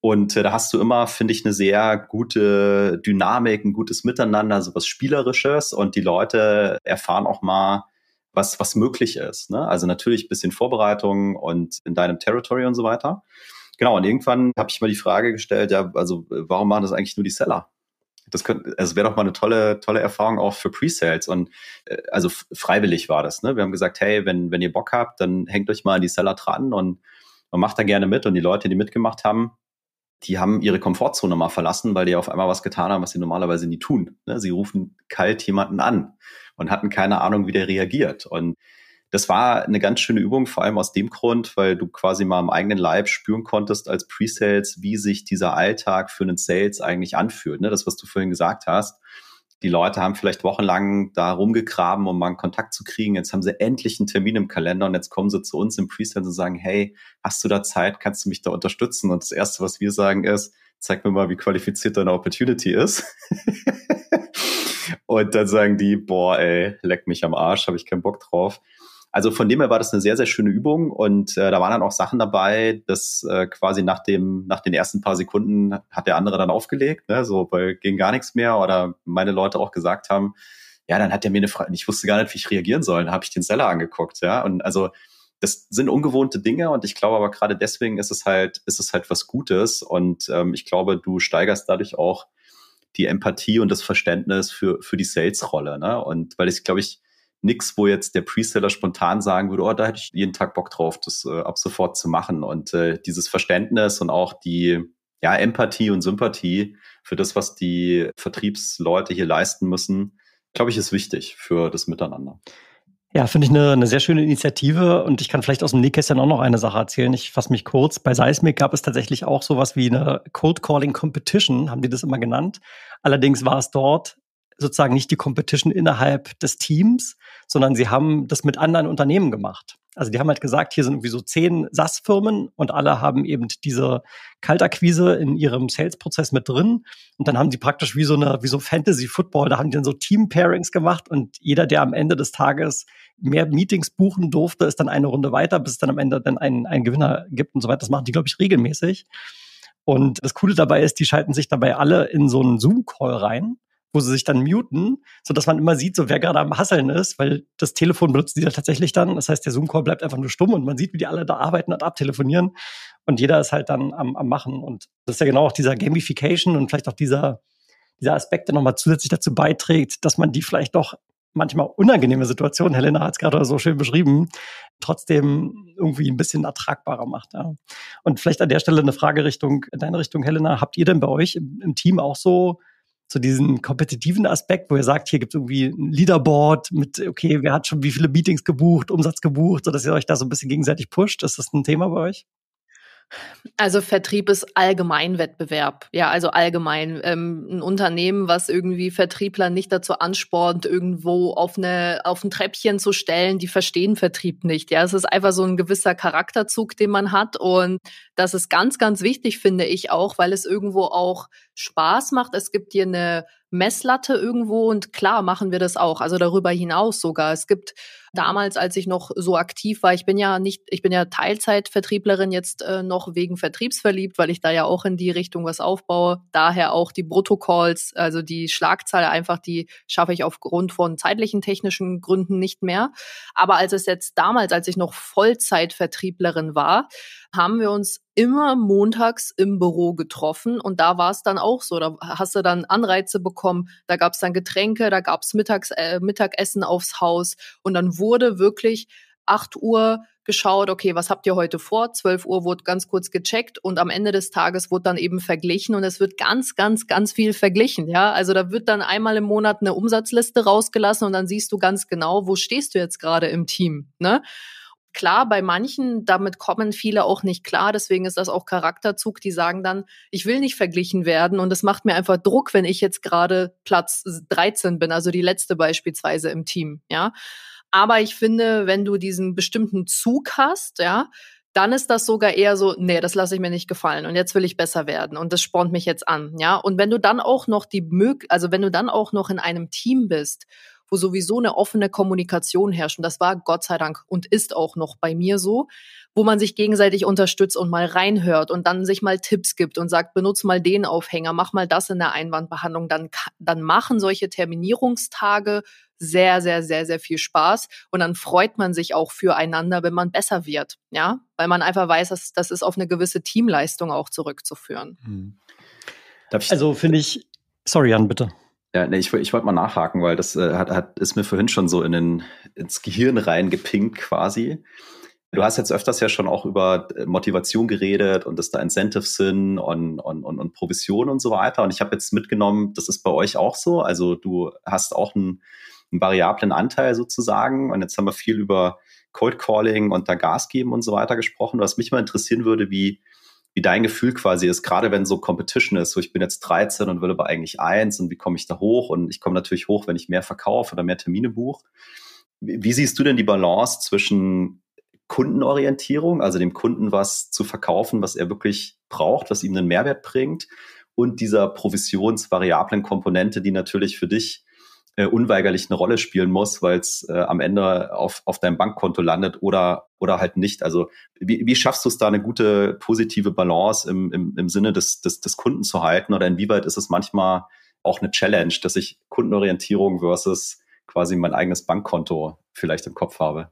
Und äh, da hast du immer, finde ich, eine sehr gute Dynamik, ein gutes Miteinander, so was Spielerisches und die Leute erfahren auch mal, was, was möglich ist. Ne? Also natürlich ein bisschen Vorbereitung und in deinem Territory und so weiter. Genau, und irgendwann habe ich mal die Frage gestellt, ja, also warum machen das eigentlich nur die Seller? Das könnte, also wäre doch mal eine tolle, tolle Erfahrung auch für Pre-Sales. Und äh, also freiwillig war das. Ne? Wir haben gesagt, hey, wenn, wenn ihr Bock habt, dann hängt euch mal an die Seller dran und man macht da gerne mit. Und die Leute, die mitgemacht haben, die haben ihre Komfortzone mal verlassen, weil die auf einmal was getan haben, was sie normalerweise nie tun. Ne? Sie rufen kalt jemanden an und hatten keine Ahnung, wie der reagiert. Und das war eine ganz schöne Übung, vor allem aus dem Grund, weil du quasi mal im eigenen Leib spüren konntest als Pre-Sales, wie sich dieser Alltag für einen Sales eigentlich anfühlt. Ne? Das, was du vorhin gesagt hast. Die Leute haben vielleicht wochenlang da rumgegraben, um mal einen Kontakt zu kriegen. Jetzt haben sie endlich einen Termin im Kalender und jetzt kommen sie zu uns im Pre-Sales und sagen, hey, hast du da Zeit? Kannst du mich da unterstützen? Und das Erste, was wir sagen ist, zeig mir mal, wie qualifiziert deine Opportunity ist. und dann sagen die, boah, ey, leck mich am Arsch, habe ich keinen Bock drauf. Also von dem her war das eine sehr, sehr schöne Übung und äh, da waren dann auch Sachen dabei, dass äh, quasi nach dem, nach den ersten paar Sekunden hat der andere dann aufgelegt, ne, so, weil ging gar nichts mehr oder meine Leute auch gesagt haben, ja, dann hat der mir eine Frage, ich wusste gar nicht, wie ich reagieren soll, dann habe ich den Seller angeguckt, ja, und also das sind ungewohnte Dinge und ich glaube aber gerade deswegen ist es halt, ist es halt was Gutes und ähm, ich glaube, du steigerst dadurch auch die Empathie und das Verständnis für, für die Sales-Rolle. Ne? Und weil ich, glaube ich, nichts, wo jetzt der Preseller spontan sagen würde, oh, da hätte ich jeden Tag Bock drauf, das äh, ab sofort zu machen. Und äh, dieses Verständnis und auch die ja, Empathie und Sympathie für das, was die Vertriebsleute hier leisten müssen, glaube ich, ist wichtig für das Miteinander. Ja, finde ich eine, eine sehr schöne Initiative und ich kann vielleicht aus dem Nähkästchen auch noch eine Sache erzählen. Ich fasse mich kurz. Bei Seismic gab es tatsächlich auch sowas wie eine Cold Calling Competition, haben die das immer genannt. Allerdings war es dort sozusagen nicht die Competition innerhalb des Teams, sondern sie haben das mit anderen Unternehmen gemacht. Also die haben halt gesagt, hier sind irgendwie so zehn SaaS-Firmen und alle haben eben diese Kaltakquise in ihrem Sales-Prozess mit drin. Und dann haben die praktisch wie so eine, wie so Fantasy-Football, da haben die dann so Team-Pairings gemacht und jeder, der am Ende des Tages mehr Meetings buchen durfte, ist dann eine Runde weiter, bis es dann am Ende dann einen, einen Gewinner gibt und so weiter. Das machen die, glaube ich, regelmäßig. Und das Coole dabei ist, die schalten sich dabei alle in so einen Zoom-Call rein wo sie sich dann muten, so dass man immer sieht, so wer gerade am Hasseln ist, weil das Telefon benutzen die da tatsächlich dann. Das heißt, der Zoom-Call bleibt einfach nur stumm und man sieht, wie die alle da arbeiten und abtelefonieren und jeder ist halt dann am, am Machen. Und das ist ja genau auch dieser Gamification und vielleicht auch dieser, dieser Aspekt, der nochmal zusätzlich dazu beiträgt, dass man die vielleicht doch manchmal unangenehme Situationen, Helena hat es gerade so schön beschrieben, trotzdem irgendwie ein bisschen ertragbarer macht. Ja. Und vielleicht an der Stelle eine Frage Richtung, in deine Richtung, Helena. Habt ihr denn bei euch im, im Team auch so so diesen kompetitiven Aspekt, wo ihr sagt, hier gibt es irgendwie ein Leaderboard mit, okay, wer hat schon wie viele Meetings gebucht, Umsatz gebucht, sodass ihr euch da so ein bisschen gegenseitig pusht? Ist das ein Thema bei euch? Also Vertrieb ist allgemein Wettbewerb. Ja, also allgemein. Ähm, ein Unternehmen, was irgendwie Vertriebler nicht dazu anspornt, irgendwo auf, eine, auf ein Treppchen zu stellen, die verstehen Vertrieb nicht. Ja, es ist einfach so ein gewisser Charakterzug, den man hat. Und das ist ganz, ganz wichtig, finde ich auch, weil es irgendwo auch Spaß macht. Es gibt hier eine Messlatte irgendwo und klar machen wir das auch. Also darüber hinaus sogar. Es gibt damals, als ich noch so aktiv war, ich bin ja nicht, ich bin ja Teilzeitvertrieblerin jetzt äh, noch wegen Vertriebs verliebt, weil ich da ja auch in die Richtung was aufbaue. Daher auch die Protokolls, also die Schlagzahl einfach, die schaffe ich aufgrund von zeitlichen technischen Gründen nicht mehr. Aber als es jetzt damals, als ich noch Vollzeitvertrieblerin war, haben wir uns immer montags im Büro getroffen und da war es dann auch so. Da hast du dann Anreize bekommen, da gab es dann Getränke, da gab es äh, Mittagessen aufs Haus und dann wurde wirklich 8 Uhr geschaut, okay, was habt ihr heute vor? 12 Uhr wurde ganz kurz gecheckt und am Ende des Tages wurde dann eben verglichen und es wird ganz, ganz, ganz viel verglichen, ja. Also da wird dann einmal im Monat eine Umsatzliste rausgelassen und dann siehst du ganz genau, wo stehst du jetzt gerade im Team, ne? Klar, bei manchen, damit kommen viele auch nicht klar, deswegen ist das auch Charakterzug, die sagen dann, ich will nicht verglichen werden und es macht mir einfach Druck, wenn ich jetzt gerade Platz 13 bin, also die letzte beispielsweise im Team, ja. Aber ich finde, wenn du diesen bestimmten Zug hast, ja, dann ist das sogar eher so, nee, das lasse ich mir nicht gefallen und jetzt will ich besser werden und das spornt mich jetzt an, ja. Und wenn du dann auch noch die Mög also wenn du dann auch noch in einem Team bist wo sowieso eine offene Kommunikation herrscht. Und das war Gott sei Dank und ist auch noch bei mir so, wo man sich gegenseitig unterstützt und mal reinhört und dann sich mal Tipps gibt und sagt, benutz mal den Aufhänger, mach mal das in der Einwandbehandlung. Dann, dann machen solche Terminierungstage sehr, sehr, sehr, sehr viel Spaß. Und dann freut man sich auch füreinander, wenn man besser wird. Ja, weil man einfach weiß, dass das ist auf eine gewisse Teamleistung auch zurückzuführen. Hm. also finde ich, sorry, Jan, bitte. Ja, nee, ich, ich wollte mal nachhaken, weil das äh, hat, hat, ist mir vorhin schon so in den, ins Gehirn reingepinkt quasi. Du hast jetzt öfters ja schon auch über äh, Motivation geredet und dass da Incentives sind und, und, und, und Provision und so weiter. Und ich habe jetzt mitgenommen, das ist bei euch auch so. Also du hast auch einen, einen variablen Anteil sozusagen. Und jetzt haben wir viel über Cold Calling und da Gas geben und so weiter gesprochen. Was mich mal interessieren würde, wie, wie dein Gefühl quasi ist, gerade wenn so Competition ist, so ich bin jetzt 13 und will aber eigentlich eins und wie komme ich da hoch? Und ich komme natürlich hoch, wenn ich mehr verkaufe oder mehr Termine buche. Wie, wie siehst du denn die Balance zwischen Kundenorientierung, also dem Kunden was zu verkaufen, was er wirklich braucht, was ihm einen Mehrwert bringt und dieser provisionsvariablen Komponente, die natürlich für dich äh, unweigerlich eine Rolle spielen muss, weil es äh, am Ende auf, auf deinem Bankkonto landet oder, oder halt nicht. Also wie, wie schaffst du es da eine gute positive Balance im, im, im Sinne des, des, des Kunden zu halten oder inwieweit ist es manchmal auch eine Challenge, dass ich Kundenorientierung versus quasi mein eigenes Bankkonto vielleicht im Kopf habe?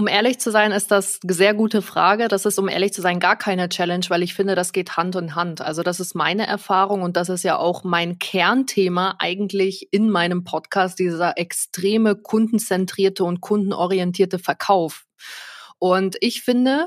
Um ehrlich zu sein, ist das eine sehr gute Frage. Das ist, um ehrlich zu sein, gar keine Challenge, weil ich finde, das geht Hand in Hand. Also das ist meine Erfahrung und das ist ja auch mein Kernthema eigentlich in meinem Podcast, dieser extreme kundenzentrierte und kundenorientierte Verkauf. Und ich finde,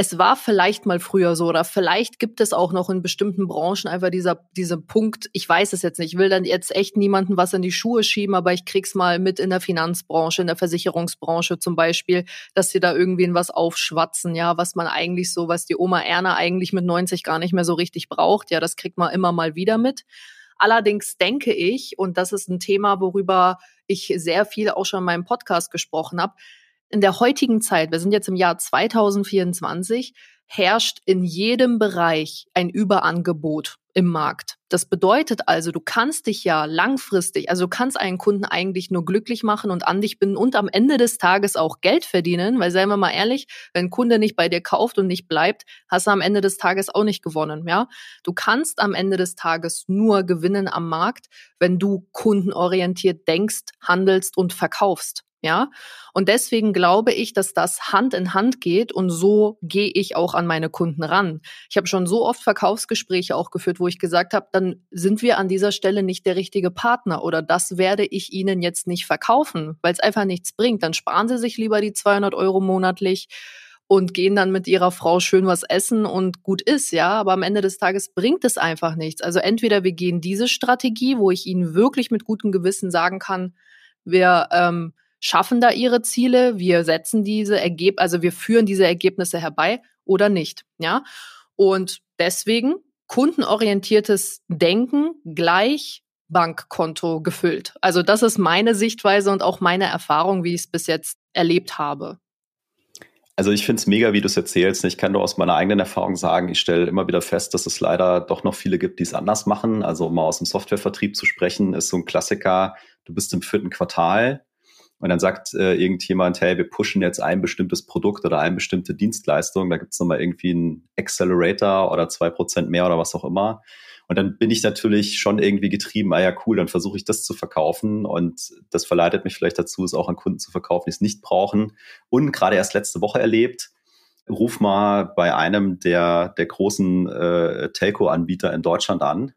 es war vielleicht mal früher so oder vielleicht gibt es auch noch in bestimmten Branchen einfach dieser, dieser Punkt, ich weiß es jetzt nicht, ich will dann jetzt echt niemanden was in die Schuhe schieben, aber ich krieg's mal mit in der Finanzbranche, in der Versicherungsbranche zum Beispiel, dass sie da irgendwen was aufschwatzen, ja, was man eigentlich so, was die Oma Erna eigentlich mit 90 gar nicht mehr so richtig braucht, ja, das kriegt man immer mal wieder mit. Allerdings denke ich, und das ist ein Thema, worüber ich sehr viel auch schon in meinem Podcast gesprochen habe, in der heutigen Zeit, wir sind jetzt im Jahr 2024, herrscht in jedem Bereich ein Überangebot im Markt. Das bedeutet also, du kannst dich ja langfristig, also du kannst einen Kunden eigentlich nur glücklich machen und an dich binden und am Ende des Tages auch Geld verdienen, weil seien wir mal ehrlich, wenn ein Kunde nicht bei dir kauft und nicht bleibt, hast du am Ende des Tages auch nicht gewonnen, ja? Du kannst am Ende des Tages nur gewinnen am Markt, wenn du kundenorientiert denkst, handelst und verkaufst. Ja, und deswegen glaube ich, dass das Hand in Hand geht und so gehe ich auch an meine Kunden ran. Ich habe schon so oft Verkaufsgespräche auch geführt, wo ich gesagt habe, dann sind wir an dieser Stelle nicht der richtige Partner oder das werde ich Ihnen jetzt nicht verkaufen, weil es einfach nichts bringt. Dann sparen Sie sich lieber die 200 Euro monatlich und gehen dann mit ihrer Frau schön was essen und gut ist, ja. Aber am Ende des Tages bringt es einfach nichts. Also entweder wir gehen diese Strategie, wo ich Ihnen wirklich mit gutem Gewissen sagen kann, wir ähm, schaffen da ihre Ziele, wir setzen diese Ergebnisse, also wir führen diese Ergebnisse herbei oder nicht, ja. Und deswegen kundenorientiertes Denken gleich Bankkonto gefüllt. Also das ist meine Sichtweise und auch meine Erfahrung, wie ich es bis jetzt erlebt habe. Also ich finde es mega, wie du es erzählst. Ich kann nur aus meiner eigenen Erfahrung sagen, ich stelle immer wieder fest, dass es leider doch noch viele gibt, die es anders machen. Also um mal aus dem Softwarevertrieb zu sprechen, ist so ein Klassiker, du bist im vierten Quartal, und dann sagt äh, irgendjemand, hey, wir pushen jetzt ein bestimmtes Produkt oder eine bestimmte Dienstleistung, da gibt's nochmal irgendwie einen Accelerator oder zwei Prozent mehr oder was auch immer. Und dann bin ich natürlich schon irgendwie getrieben, ah ja, cool, dann versuche ich das zu verkaufen. Und das verleitet mich vielleicht dazu, es auch an Kunden zu verkaufen, die es nicht brauchen. Und gerade erst letzte Woche erlebt, ruf mal bei einem der, der großen äh, Telco-Anbieter in Deutschland an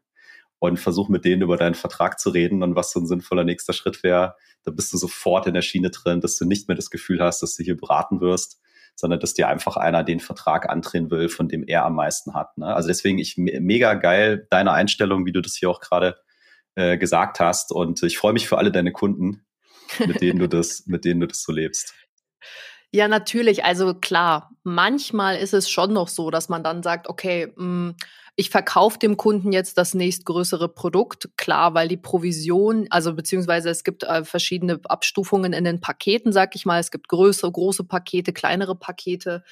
und versuch mit denen über deinen Vertrag zu reden und was so ein sinnvoller nächster Schritt wäre, da bist du sofort in der Schiene drin, dass du nicht mehr das Gefühl hast, dass du hier beraten wirst, sondern dass dir einfach einer den Vertrag andrehen will, von dem er am meisten hat. Ne? Also deswegen ich mega geil deine Einstellung, wie du das hier auch gerade äh, gesagt hast. Und ich freue mich für alle deine Kunden, mit denen du das, mit denen du das so lebst. Ja, natürlich. Also klar, manchmal ist es schon noch so, dass man dann sagt, okay, mh, mm, ich verkaufe dem Kunden jetzt das nächstgrößere Produkt, klar, weil die Provision, also beziehungsweise es gibt äh, verschiedene Abstufungen in den Paketen, sag ich mal. Es gibt größere, große Pakete, kleinere Pakete.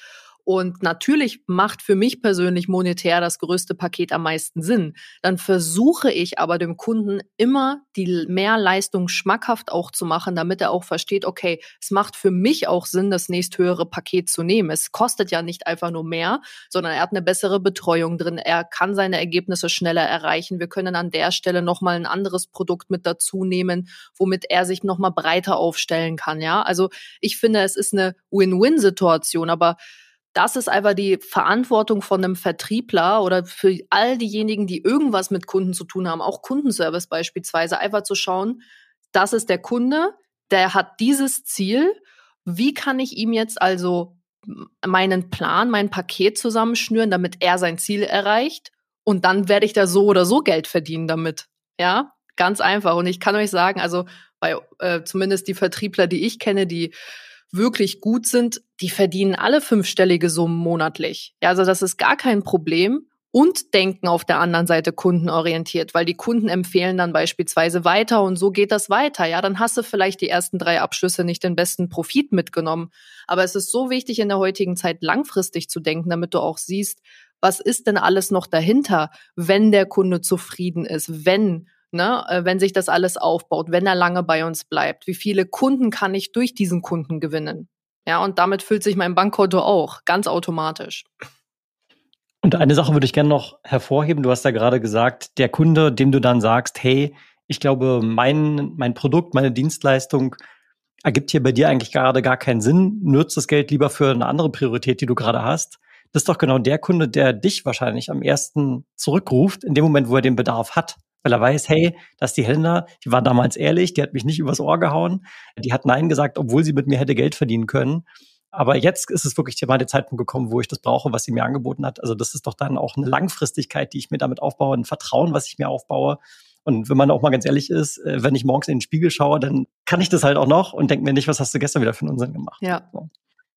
Und natürlich macht für mich persönlich monetär das größte Paket am meisten Sinn. Dann versuche ich aber dem Kunden immer die Mehrleistung schmackhaft auch zu machen, damit er auch versteht, okay, es macht für mich auch Sinn, das nächsthöhere Paket zu nehmen. Es kostet ja nicht einfach nur mehr, sondern er hat eine bessere Betreuung drin. Er kann seine Ergebnisse schneller erreichen. Wir können an der Stelle nochmal ein anderes Produkt mit dazu nehmen, womit er sich nochmal breiter aufstellen kann. Ja, also ich finde, es ist eine Win-Win-Situation, aber das ist einfach die Verantwortung von einem Vertriebler oder für all diejenigen, die irgendwas mit Kunden zu tun haben, auch Kundenservice beispielsweise, einfach zu schauen, das ist der Kunde, der hat dieses Ziel. Wie kann ich ihm jetzt also meinen Plan, mein Paket zusammenschnüren, damit er sein Ziel erreicht? Und dann werde ich da so oder so Geld verdienen damit. Ja, ganz einfach. Und ich kann euch sagen, also bei äh, zumindest die Vertriebler, die ich kenne, die wirklich gut sind, die verdienen alle fünfstellige Summen monatlich. Ja, also das ist gar kein Problem und denken auf der anderen Seite kundenorientiert, weil die Kunden empfehlen dann beispielsweise weiter und so geht das weiter. Ja, dann hast du vielleicht die ersten drei Abschlüsse nicht den besten Profit mitgenommen. Aber es ist so wichtig in der heutigen Zeit langfristig zu denken, damit du auch siehst, was ist denn alles noch dahinter, wenn der Kunde zufrieden ist, wenn Ne, äh, wenn sich das alles aufbaut, wenn er lange bei uns bleibt, wie viele Kunden kann ich durch diesen Kunden gewinnen? Ja, und damit füllt sich mein Bankkonto auch ganz automatisch. Und eine Sache würde ich gerne noch hervorheben. Du hast ja gerade gesagt, der Kunde, dem du dann sagst, hey, ich glaube, mein, mein Produkt, meine Dienstleistung ergibt hier bei dir eigentlich gerade gar keinen Sinn. Nutzt das Geld lieber für eine andere Priorität, die du gerade hast. Das ist doch genau der Kunde, der dich wahrscheinlich am ersten zurückruft, in dem Moment, wo er den Bedarf hat. Weil er weiß, hey, das ist die Helena, die war damals ehrlich, die hat mich nicht übers Ohr gehauen, die hat Nein gesagt, obwohl sie mit mir hätte Geld verdienen können. Aber jetzt ist es wirklich mal der Zeitpunkt gekommen, wo ich das brauche, was sie mir angeboten hat. Also das ist doch dann auch eine Langfristigkeit, die ich mir damit aufbaue, ein Vertrauen, was ich mir aufbaue. Und wenn man auch mal ganz ehrlich ist, äh, wenn ich morgens in den Spiegel schaue, dann kann ich das halt auch noch und denke mir nicht, was hast du gestern wieder für einen Unsinn gemacht. Ja. So.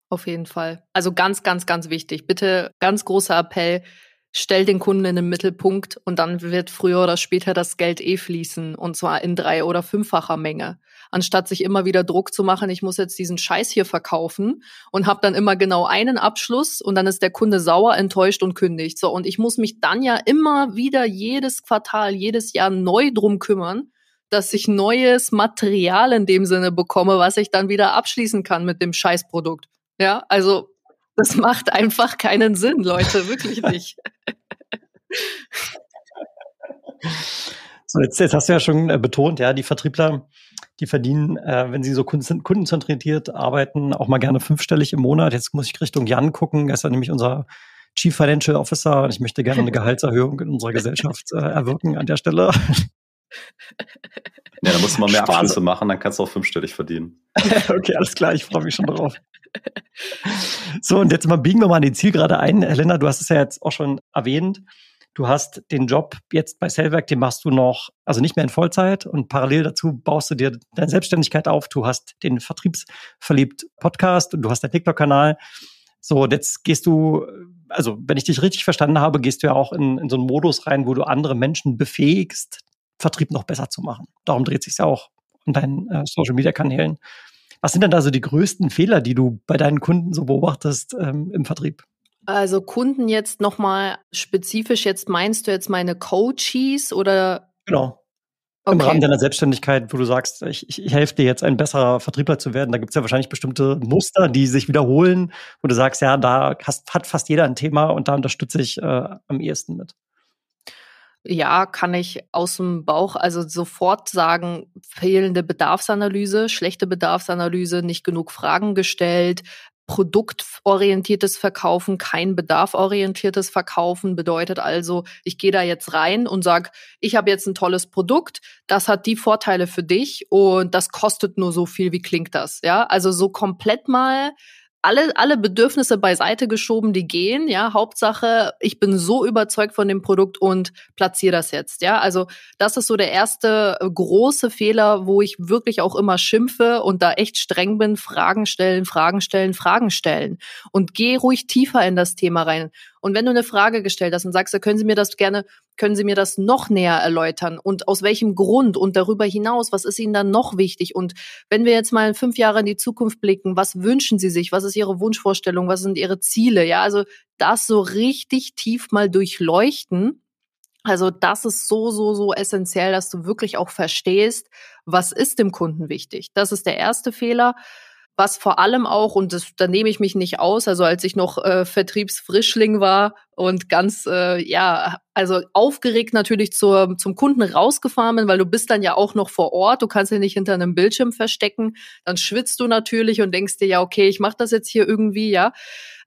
Auf jeden Fall. Also ganz, ganz, ganz wichtig. Bitte ganz großer Appell stell den Kunden in den Mittelpunkt und dann wird früher oder später das Geld eh fließen und zwar in drei- oder fünffacher Menge. Anstatt sich immer wieder Druck zu machen, ich muss jetzt diesen Scheiß hier verkaufen und habe dann immer genau einen Abschluss und dann ist der Kunde sauer, enttäuscht und kündigt. So und ich muss mich dann ja immer wieder jedes Quartal, jedes Jahr neu drum kümmern, dass ich neues Material in dem Sinne bekomme, was ich dann wieder abschließen kann mit dem Scheißprodukt. Ja, also das macht einfach keinen Sinn, Leute, wirklich nicht. So, jetzt, jetzt hast du ja schon äh, betont, ja, die Vertriebler, die verdienen, äh, wenn sie so kunden, kundenzentriert arbeiten, auch mal gerne fünfstellig im Monat. Jetzt muss ich Richtung Jan gucken. Er ist ja nämlich unser Chief Financial Officer und ich möchte gerne eine Gehaltserhöhung in unserer Gesellschaft äh, erwirken an der Stelle. Ja, da musst du mal mehr Spaß. Abschlüsse machen, dann kannst du auch fünfstellig verdienen. okay, alles klar, ich freue mich schon drauf. So, und jetzt mal biegen wir mal an die Zielgerade ein. Helena, du hast es ja jetzt auch schon erwähnt. Du hast den Job jetzt bei Sellwerk, den machst du noch, also nicht mehr in Vollzeit und parallel dazu baust du dir deine Selbstständigkeit auf. Du hast den Vertriebsverliebt Podcast und du hast deinen TikTok-Kanal. So, jetzt gehst du, also wenn ich dich richtig verstanden habe, gehst du ja auch in, in so einen Modus rein, wo du andere Menschen befähigst, Vertrieb noch besser zu machen. Darum dreht sich ja auch an deinen äh, Social-Media-Kanälen. Was sind denn da so die größten Fehler, die du bei deinen Kunden so beobachtest ähm, im Vertrieb? Also Kunden jetzt nochmal spezifisch, jetzt meinst du jetzt meine Coaches oder? Genau. Okay. Im Rahmen deiner Selbstständigkeit, wo du sagst, ich, ich, ich helfe dir jetzt ein besserer Vertriebler zu werden, da gibt es ja wahrscheinlich bestimmte Muster, die sich wiederholen, wo du sagst, ja, da hast, hat fast jeder ein Thema und da unterstütze ich äh, am ehesten mit. Ja, kann ich aus dem Bauch also sofort sagen, fehlende Bedarfsanalyse, schlechte Bedarfsanalyse, nicht genug Fragen gestellt, produktorientiertes Verkaufen, kein bedarforientiertes Verkaufen bedeutet also, ich gehe da jetzt rein und sag, ich habe jetzt ein tolles Produkt, das hat die Vorteile für dich und das kostet nur so viel, wie klingt das? Ja, also so komplett mal alle, alle Bedürfnisse beiseite geschoben, die gehen, ja. Hauptsache, ich bin so überzeugt von dem Produkt und platziere das jetzt, ja. Also, das ist so der erste äh, große Fehler, wo ich wirklich auch immer schimpfe und da echt streng bin. Fragen stellen, Fragen stellen, Fragen stellen. Und geh ruhig tiefer in das Thema rein. Und wenn du eine Frage gestellt hast und sagst, können Sie mir das gerne, können Sie mir das noch näher erläutern und aus welchem Grund und darüber hinaus, was ist Ihnen dann noch wichtig? Und wenn wir jetzt mal fünf Jahre in die Zukunft blicken, was wünschen Sie sich? Was ist Ihre Wunschvorstellung? Was sind Ihre Ziele? Ja, also das so richtig tief mal durchleuchten. Also das ist so, so, so essentiell, dass du wirklich auch verstehst, was ist dem Kunden wichtig. Das ist der erste Fehler was vor allem auch, und das, da nehme ich mich nicht aus, also als ich noch äh, Vertriebsfrischling war und ganz, äh, ja, also aufgeregt natürlich zur, zum Kunden rausgefahren bin, weil du bist dann ja auch noch vor Ort, du kannst ja nicht hinter einem Bildschirm verstecken, dann schwitzt du natürlich und denkst dir, ja, okay, ich mache das jetzt hier irgendwie, ja.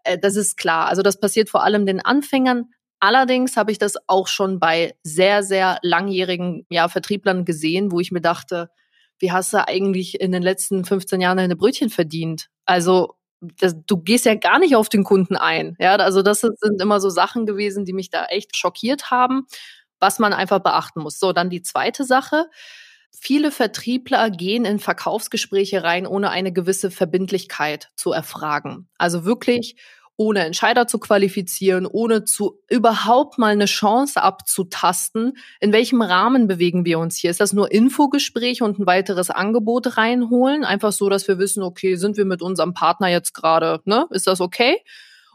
Äh, das ist klar. Also das passiert vor allem den Anfängern, Allerdings habe ich das auch schon bei sehr, sehr langjährigen ja, Vertrieblern gesehen, wo ich mir dachte, wie hast du eigentlich in den letzten 15 Jahren deine Brötchen verdient? Also das, du gehst ja gar nicht auf den Kunden ein. Ja, also das sind immer so Sachen gewesen, die mich da echt schockiert haben, was man einfach beachten muss. So, dann die zweite Sache. viele Vertriebler gehen in Verkaufsgespräche rein, ohne eine gewisse Verbindlichkeit zu erfragen. Also wirklich ohne Entscheider zu qualifizieren, ohne zu überhaupt mal eine Chance abzutasten, in welchem Rahmen bewegen wir uns hier? Ist das nur Infogespräch und ein weiteres Angebot reinholen? Einfach so, dass wir wissen, okay, sind wir mit unserem Partner jetzt gerade, ne? Ist das okay?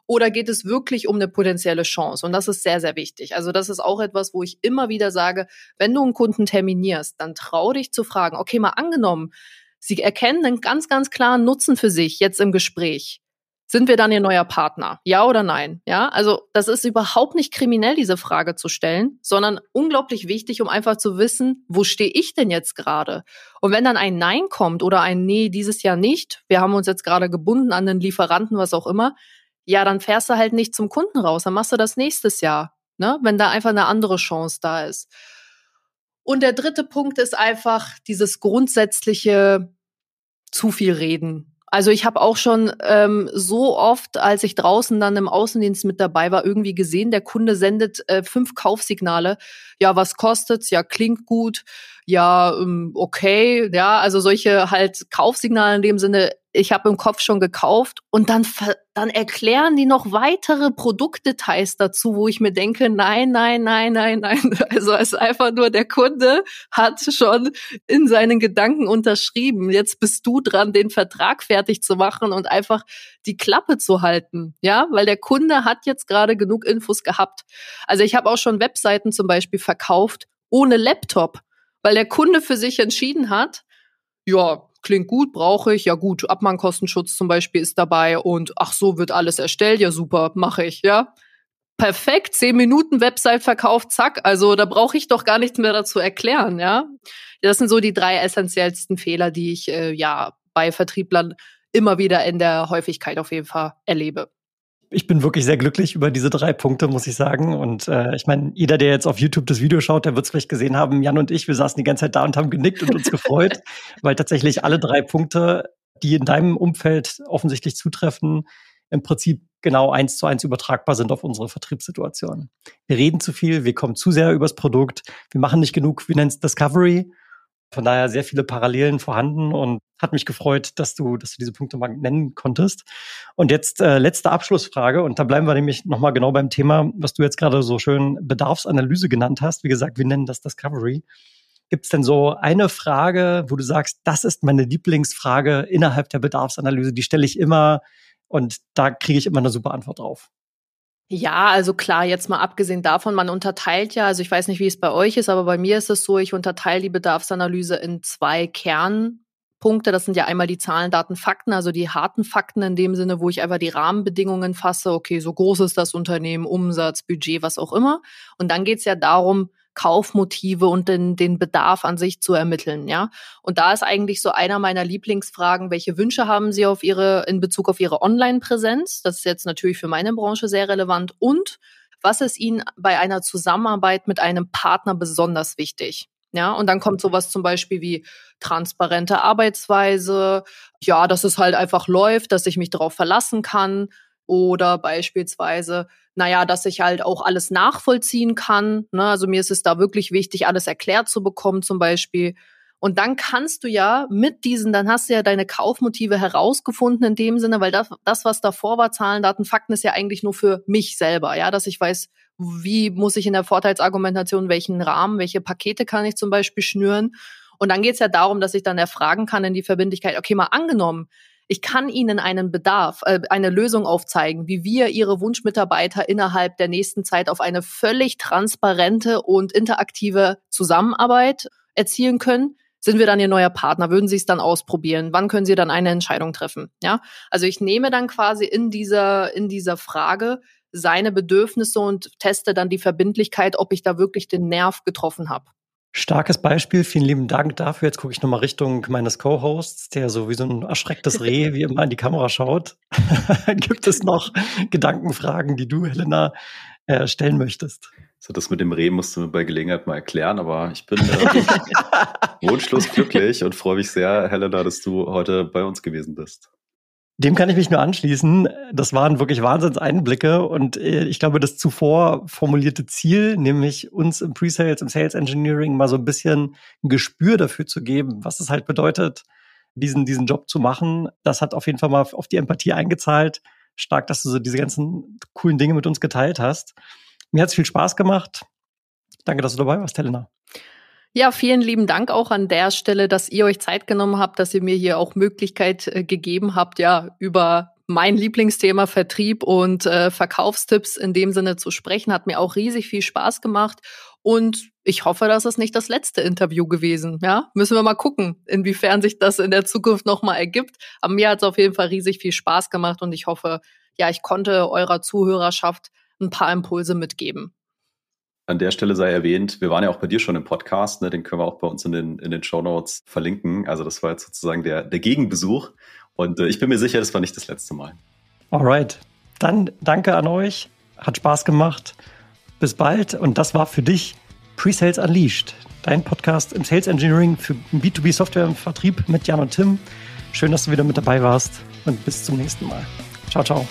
Oder geht es wirklich um eine potenzielle Chance? Und das ist sehr, sehr wichtig. Also das ist auch etwas, wo ich immer wieder sage, wenn du einen Kunden terminierst, dann trau dich zu fragen, okay, mal angenommen, Sie erkennen einen ganz, ganz klaren Nutzen für sich jetzt im Gespräch. Sind wir dann Ihr neuer Partner? Ja oder nein? Ja, also das ist überhaupt nicht kriminell, diese Frage zu stellen, sondern unglaublich wichtig, um einfach zu wissen, wo stehe ich denn jetzt gerade? Und wenn dann ein Nein kommt oder ein Nee, dieses Jahr nicht, wir haben uns jetzt gerade gebunden an den Lieferanten, was auch immer, ja, dann fährst du halt nicht zum Kunden raus, dann machst du das nächstes Jahr, ne? wenn da einfach eine andere Chance da ist. Und der dritte Punkt ist einfach dieses grundsätzliche zu viel reden. Also ich habe auch schon ähm, so oft, als ich draußen dann im Außendienst mit dabei war, irgendwie gesehen, der Kunde sendet äh, fünf Kaufsignale. Ja, was kostet's? Ja, klingt gut. Ja, ähm, okay. Ja, also solche halt Kaufsignale in dem Sinne, ich habe im Kopf schon gekauft und dann, dann erklären die noch weitere Produktdetails dazu, wo ich mir denke, nein, nein, nein, nein, nein. Also es ist einfach nur, der Kunde hat schon in seinen Gedanken unterschrieben. Jetzt bist du dran, den Vertrag fertig zu machen und einfach die Klappe zu halten. Ja, weil der Kunde hat jetzt gerade genug Infos gehabt. Also ich habe auch schon Webseiten zum Beispiel verkauft ohne Laptop, weil der Kunde für sich entschieden hat, ja, klingt gut, brauche ich, ja gut, Abmahnkostenschutz zum Beispiel ist dabei und ach so, wird alles erstellt, ja super, mache ich, ja. Perfekt, zehn Minuten Website verkauft, zack, also da brauche ich doch gar nichts mehr dazu erklären, ja. Das sind so die drei essentiellsten Fehler, die ich äh, ja bei Vertrieblern immer wieder in der Häufigkeit auf jeden Fall erlebe ich bin wirklich sehr glücklich über diese drei Punkte, muss ich sagen. Und äh, ich meine, jeder, der jetzt auf YouTube das Video schaut, der wird es vielleicht gesehen haben. Jan und ich, wir saßen die ganze Zeit da und haben genickt und uns gefreut, weil tatsächlich alle drei Punkte, die in deinem Umfeld offensichtlich zutreffen, im Prinzip genau eins zu eins übertragbar sind auf unsere Vertriebssituation. Wir reden zu viel, wir kommen zu sehr übers Produkt, wir machen nicht genug, wie nennt Discovery von daher sehr viele Parallelen vorhanden und hat mich gefreut, dass du, dass du diese Punkte mal nennen konntest. Und jetzt äh, letzte Abschlussfrage und da bleiben wir nämlich nochmal genau beim Thema, was du jetzt gerade so schön Bedarfsanalyse genannt hast. Wie gesagt, wir nennen das Discovery. Gibt es denn so eine Frage, wo du sagst, das ist meine Lieblingsfrage innerhalb der Bedarfsanalyse, die stelle ich immer und da kriege ich immer eine super Antwort drauf? Ja, also klar, jetzt mal abgesehen davon, man unterteilt ja, also ich weiß nicht, wie es bei euch ist, aber bei mir ist es so, ich unterteile die Bedarfsanalyse in zwei Kernpunkte. Das sind ja einmal die Zahlen, Daten, Fakten, also die harten Fakten in dem Sinne, wo ich einfach die Rahmenbedingungen fasse. Okay, so groß ist das Unternehmen, Umsatz, Budget, was auch immer. Und dann geht's ja darum, Kaufmotive und den, den Bedarf an sich zu ermitteln, ja. Und da ist eigentlich so einer meiner Lieblingsfragen, welche Wünsche haben Sie auf Ihre, in Bezug auf Ihre Online-Präsenz? Das ist jetzt natürlich für meine Branche sehr relevant. Und was ist Ihnen bei einer Zusammenarbeit mit einem Partner besonders wichtig? Ja, und dann kommt sowas zum Beispiel wie transparente Arbeitsweise, ja, dass es halt einfach läuft, dass ich mich darauf verlassen kann oder beispielsweise naja, dass ich halt auch alles nachvollziehen kann. Ne? Also mir ist es da wirklich wichtig, alles erklärt zu bekommen zum Beispiel. Und dann kannst du ja mit diesen, dann hast du ja deine Kaufmotive herausgefunden in dem Sinne, weil das, das, was davor war, Zahlen, Daten, Fakten, ist ja eigentlich nur für mich selber, ja, dass ich weiß, wie muss ich in der Vorteilsargumentation, welchen Rahmen, welche Pakete kann ich zum Beispiel schnüren. Und dann geht es ja darum, dass ich dann erfragen kann in die Verbindlichkeit, okay, mal angenommen, ich kann Ihnen einen Bedarf, äh, eine Lösung aufzeigen, wie wir Ihre Wunschmitarbeiter innerhalb der nächsten Zeit auf eine völlig transparente und interaktive Zusammenarbeit erzielen können. Sind wir dann Ihr neuer Partner? Würden Sie es dann ausprobieren? Wann können Sie dann eine Entscheidung treffen? Ja, also ich nehme dann quasi in dieser, in dieser Frage seine Bedürfnisse und teste dann die Verbindlichkeit, ob ich da wirklich den Nerv getroffen habe. Starkes Beispiel, vielen lieben Dank dafür. Jetzt gucke ich nochmal Richtung meines Co-Hosts, der so wie so ein erschrecktes Reh wie immer in die Kamera schaut. Gibt es noch Gedankenfragen, die du, Helena, äh, stellen möchtest? So, das mit dem Reh musst du mir bei Gelegenheit mal erklären, aber ich bin äh, wunschlos glücklich und freue mich sehr, Helena, dass du heute bei uns gewesen bist. Dem kann ich mich nur anschließen. Das waren wirklich Wahnsinnseinblicke und äh, ich glaube, das zuvor formulierte Ziel, nämlich uns im Pre-Sales, im Sales Engineering mal so ein bisschen ein Gespür dafür zu geben, was es halt bedeutet, diesen, diesen Job zu machen, das hat auf jeden Fall mal auf die Empathie eingezahlt. Stark, dass du so diese ganzen coolen Dinge mit uns geteilt hast. Mir hat es viel Spaß gemacht. Danke, dass du dabei warst, Helena. Ja, vielen lieben Dank auch an der Stelle, dass ihr euch Zeit genommen habt, dass ihr mir hier auch Möglichkeit äh, gegeben habt, ja, über mein Lieblingsthema Vertrieb und äh, Verkaufstipps in dem Sinne zu sprechen. Hat mir auch riesig viel Spaß gemacht. Und ich hoffe, dass es nicht das letzte Interview gewesen. Ja, müssen wir mal gucken, inwiefern sich das in der Zukunft nochmal ergibt. Aber mir hat es auf jeden Fall riesig viel Spaß gemacht und ich hoffe, ja, ich konnte eurer Zuhörerschaft ein paar Impulse mitgeben. An der Stelle sei erwähnt, wir waren ja auch bei dir schon im Podcast, ne? den können wir auch bei uns in den, in den Show Notes verlinken. Also das war jetzt sozusagen der, der Gegenbesuch. Und äh, ich bin mir sicher, das war nicht das letzte Mal. Alright. Dann danke an euch. Hat Spaß gemacht. Bis bald. Und das war für dich Pre-Sales Unleashed, dein Podcast im Sales Engineering für B2B Software im Vertrieb mit Jan und Tim. Schön, dass du wieder mit dabei warst und bis zum nächsten Mal. Ciao, ciao.